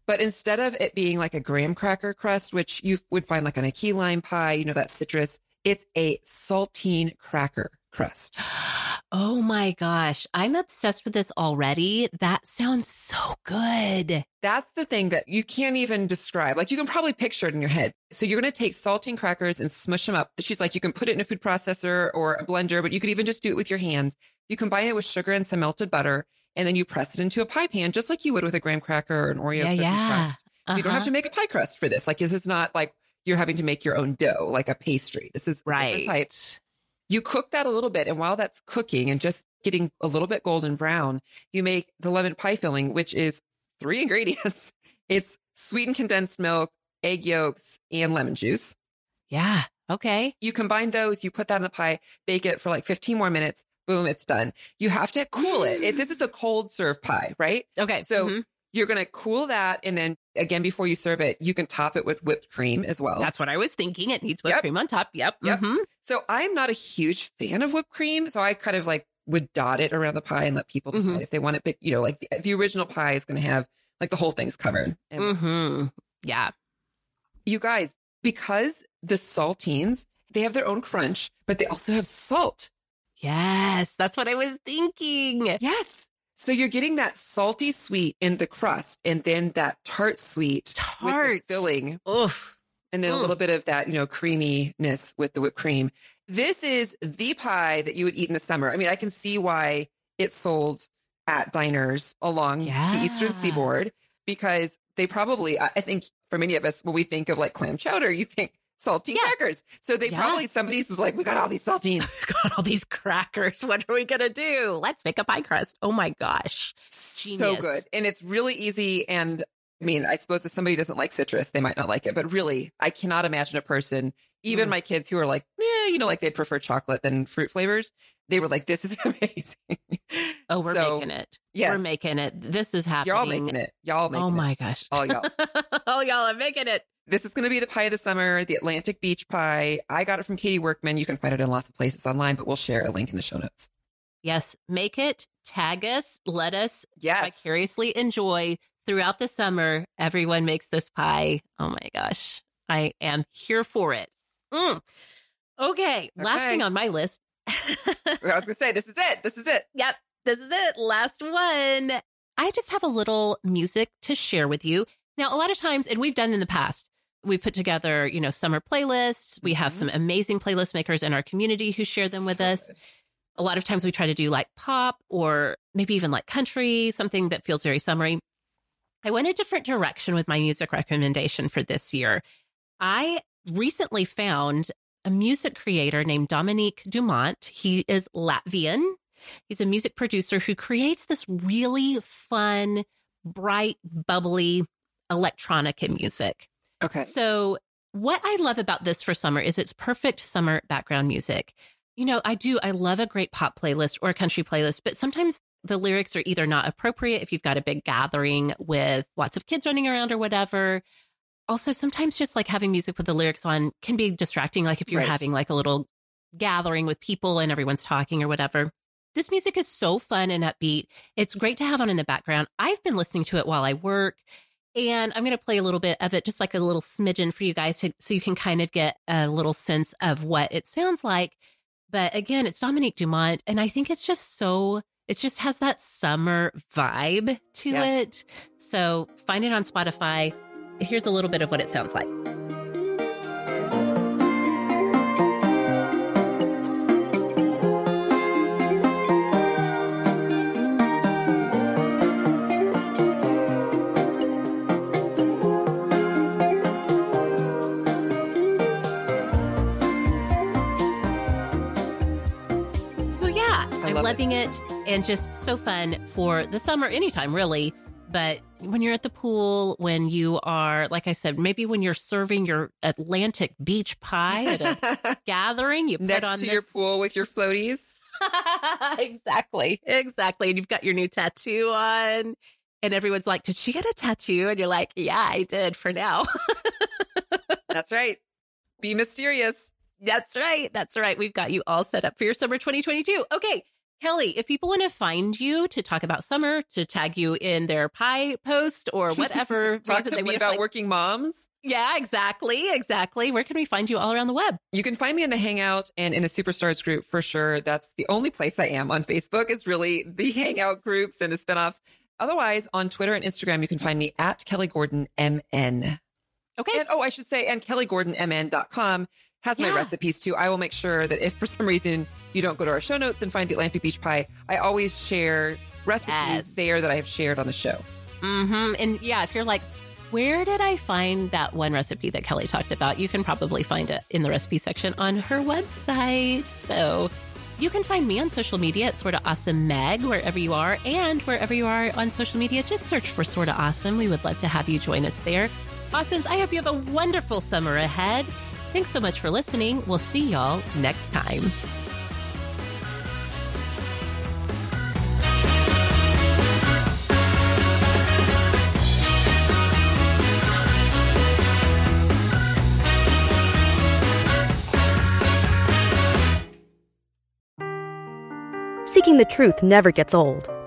Speaker 2: but instead of it being like a graham cracker crust, which you would find like on a key lime pie, you know, that citrus, it's a saltine cracker crust. *gasps* *gasps*
Speaker 1: Oh my gosh. I'm obsessed with this already. That sounds so good.
Speaker 2: That's the thing that you can't even describe. Like you can probably picture it in your head. So you're going to take saltine crackers and smush them up. She's like, you can put it in a food processor or a blender, but you could even just do it with your hands. You combine it with sugar and some melted butter, and then you press it into a pie pan, just like you would with a graham cracker or an Oreo
Speaker 1: yeah,
Speaker 2: cookie
Speaker 1: yeah.
Speaker 2: crust. So uh-huh. you don't have uh-huh. to make a pie crust for this. Like this is not like you're having to make your own dough, like a pastry. This is
Speaker 1: right.
Speaker 2: type. You cook that a little bit. And while that's cooking and just getting a little bit golden brown, you make the lemon pie filling, which is three *laughs* ingredients. It's sweetened condensed milk, egg yolks, and lemon juice.
Speaker 1: Yeah. Okay.
Speaker 2: You combine those, you put that in the pie, bake it for like 15 more minutes, boom, it's done. You have to cool it. it this is a cold serve pie, right?
Speaker 1: Okay.
Speaker 2: So mm-hmm. You're going to cool that. And then again, before you serve it, you can top it with whipped cream as well.
Speaker 1: That's what I was thinking. It needs whipped yep. cream on top. Yep.
Speaker 2: Yep. Mm-hmm. So I'm not a huge fan of whipped cream. So I kind of like would dot it around the pie and let people decide mm-hmm. if they want it. But, you know, like the, the original pie is going to have like the whole thing's covered.
Speaker 1: And mm-hmm. Yeah.
Speaker 2: You guys, because the saltines, they have their own crunch, but they also have salt.
Speaker 1: Yes, that's what I was thinking.
Speaker 2: Yes. So you're getting that salty sweet in the crust and then that tart sweet tart. with the filling.
Speaker 1: Oof.
Speaker 2: And then mm. a little bit of that, you know, creaminess with the whipped cream. This is the pie that you would eat in the summer. I mean, I can see why it's sold at diners along yeah. the eastern seaboard because they probably, I think for many of us, when we think of like clam chowder, you think saltine yeah. crackers. So they yeah. probably, somebody was like, we got all these saltines. *laughs*
Speaker 1: got all these crackers. What are we going to do? Let's make a pie crust. Oh my gosh.
Speaker 2: Genius. So good. And it's really easy. And I mean, I suppose if somebody doesn't like citrus, they might not like it, but really, I cannot imagine a person, even mm. my kids who are like, yeah, you know, like they prefer chocolate than fruit flavors. They were like, this is *laughs* amazing.
Speaker 1: Oh, we're so, making it. Yes. We're making it. This is happening.
Speaker 2: Y'all making it. Y'all making
Speaker 1: it.
Speaker 2: Oh
Speaker 1: my
Speaker 2: it.
Speaker 1: gosh.
Speaker 2: All y'all. *laughs*
Speaker 1: All y'all are making it.
Speaker 2: This is going to be the pie of the summer, the Atlantic Beach pie. I got it from Katie Workman. You can find it in lots of places online, but we'll share a link in the show notes.
Speaker 1: Yes, make it, tag us, let us
Speaker 2: yes.
Speaker 1: vicariously enjoy throughout the summer. Everyone makes this pie. Oh my gosh, I am here for it. Mm. Okay, okay, last thing on my list. *laughs*
Speaker 2: I was going to say, this is it. This is it.
Speaker 1: Yep, this is it. Last one. I just have a little music to share with you. Now, a lot of times, and we've done in the past, we put together, you know, summer playlists. We have mm-hmm. some amazing playlist makers in our community who share them with so us. Good. A lot of times we try to do like pop or maybe even like country, something that feels very summery. I went a different direction with my music recommendation for this year. I recently found a music creator named Dominique Dumont. He is Latvian. He's a music producer who creates this really fun, bright, bubbly electronica music.
Speaker 2: Okay.
Speaker 1: So what I love about this for summer is it's perfect summer background music. You know, I do, I love a great pop playlist or a country playlist, but sometimes the lyrics are either not appropriate if you've got a big gathering with lots of kids running around or whatever. Also, sometimes just like having music with the lyrics on can be distracting, like if you're right. having like a little gathering with people and everyone's talking or whatever. This music is so fun and upbeat. It's great to have on in the background. I've been listening to it while I work. And I'm going to play a little bit of it, just like a little smidgen for you guys to, so you can kind of get a little sense of what it sounds like. But again, it's Dominique Dumont. And I think it's just so, it just has that summer vibe to yes. it. So find it on Spotify. Here's a little bit of what it sounds like. Loving it. it and just so fun for the summer, anytime really. But when you're at the pool, when you are, like I said, maybe when you're serving your Atlantic beach pie at a *laughs* gathering, you
Speaker 2: Next
Speaker 1: put on
Speaker 2: to
Speaker 1: this...
Speaker 2: your pool with your floaties. *laughs*
Speaker 1: exactly. Exactly. And you've got your new tattoo on. And everyone's like, Did she get a tattoo? And you're like, Yeah, I did for now. *laughs*
Speaker 2: That's right. Be mysterious.
Speaker 1: That's right. That's right. We've got you all set up for your summer 2022. Okay. Kelly, if people want to find you to talk about summer, to tag you in their pie post or *laughs* whatever,
Speaker 2: talk to me about working moms.
Speaker 1: Yeah, exactly, exactly. Where can we find you all around the web?
Speaker 2: You can find me in the Hangout and in the Superstars group for sure. That's the only place I am on Facebook. Is really the Hangout groups and the spinoffs. Otherwise, on Twitter and Instagram, you can find me at Kelly Gordon MN.
Speaker 1: Okay.
Speaker 2: And oh, I should say, and kellygordonmn.com has yeah. my recipes too. I will make sure that if for some reason you don't go to our show notes and find the Atlantic Beach Pie, I always share recipes yes. there that I have shared on the show.
Speaker 1: Mm-hmm. And yeah, if you're like, where did I find that one recipe that Kelly talked about? You can probably find it in the recipe section on her website. So you can find me on social media at Sorta Awesome Meg, wherever you are, and wherever you are on social media, just search for Sorta Awesome. We would love to have you join us there. Awesomes, I hope you have a wonderful summer ahead. Thanks so much for listening. We'll see y'all next time.
Speaker 3: Seeking the truth never gets old.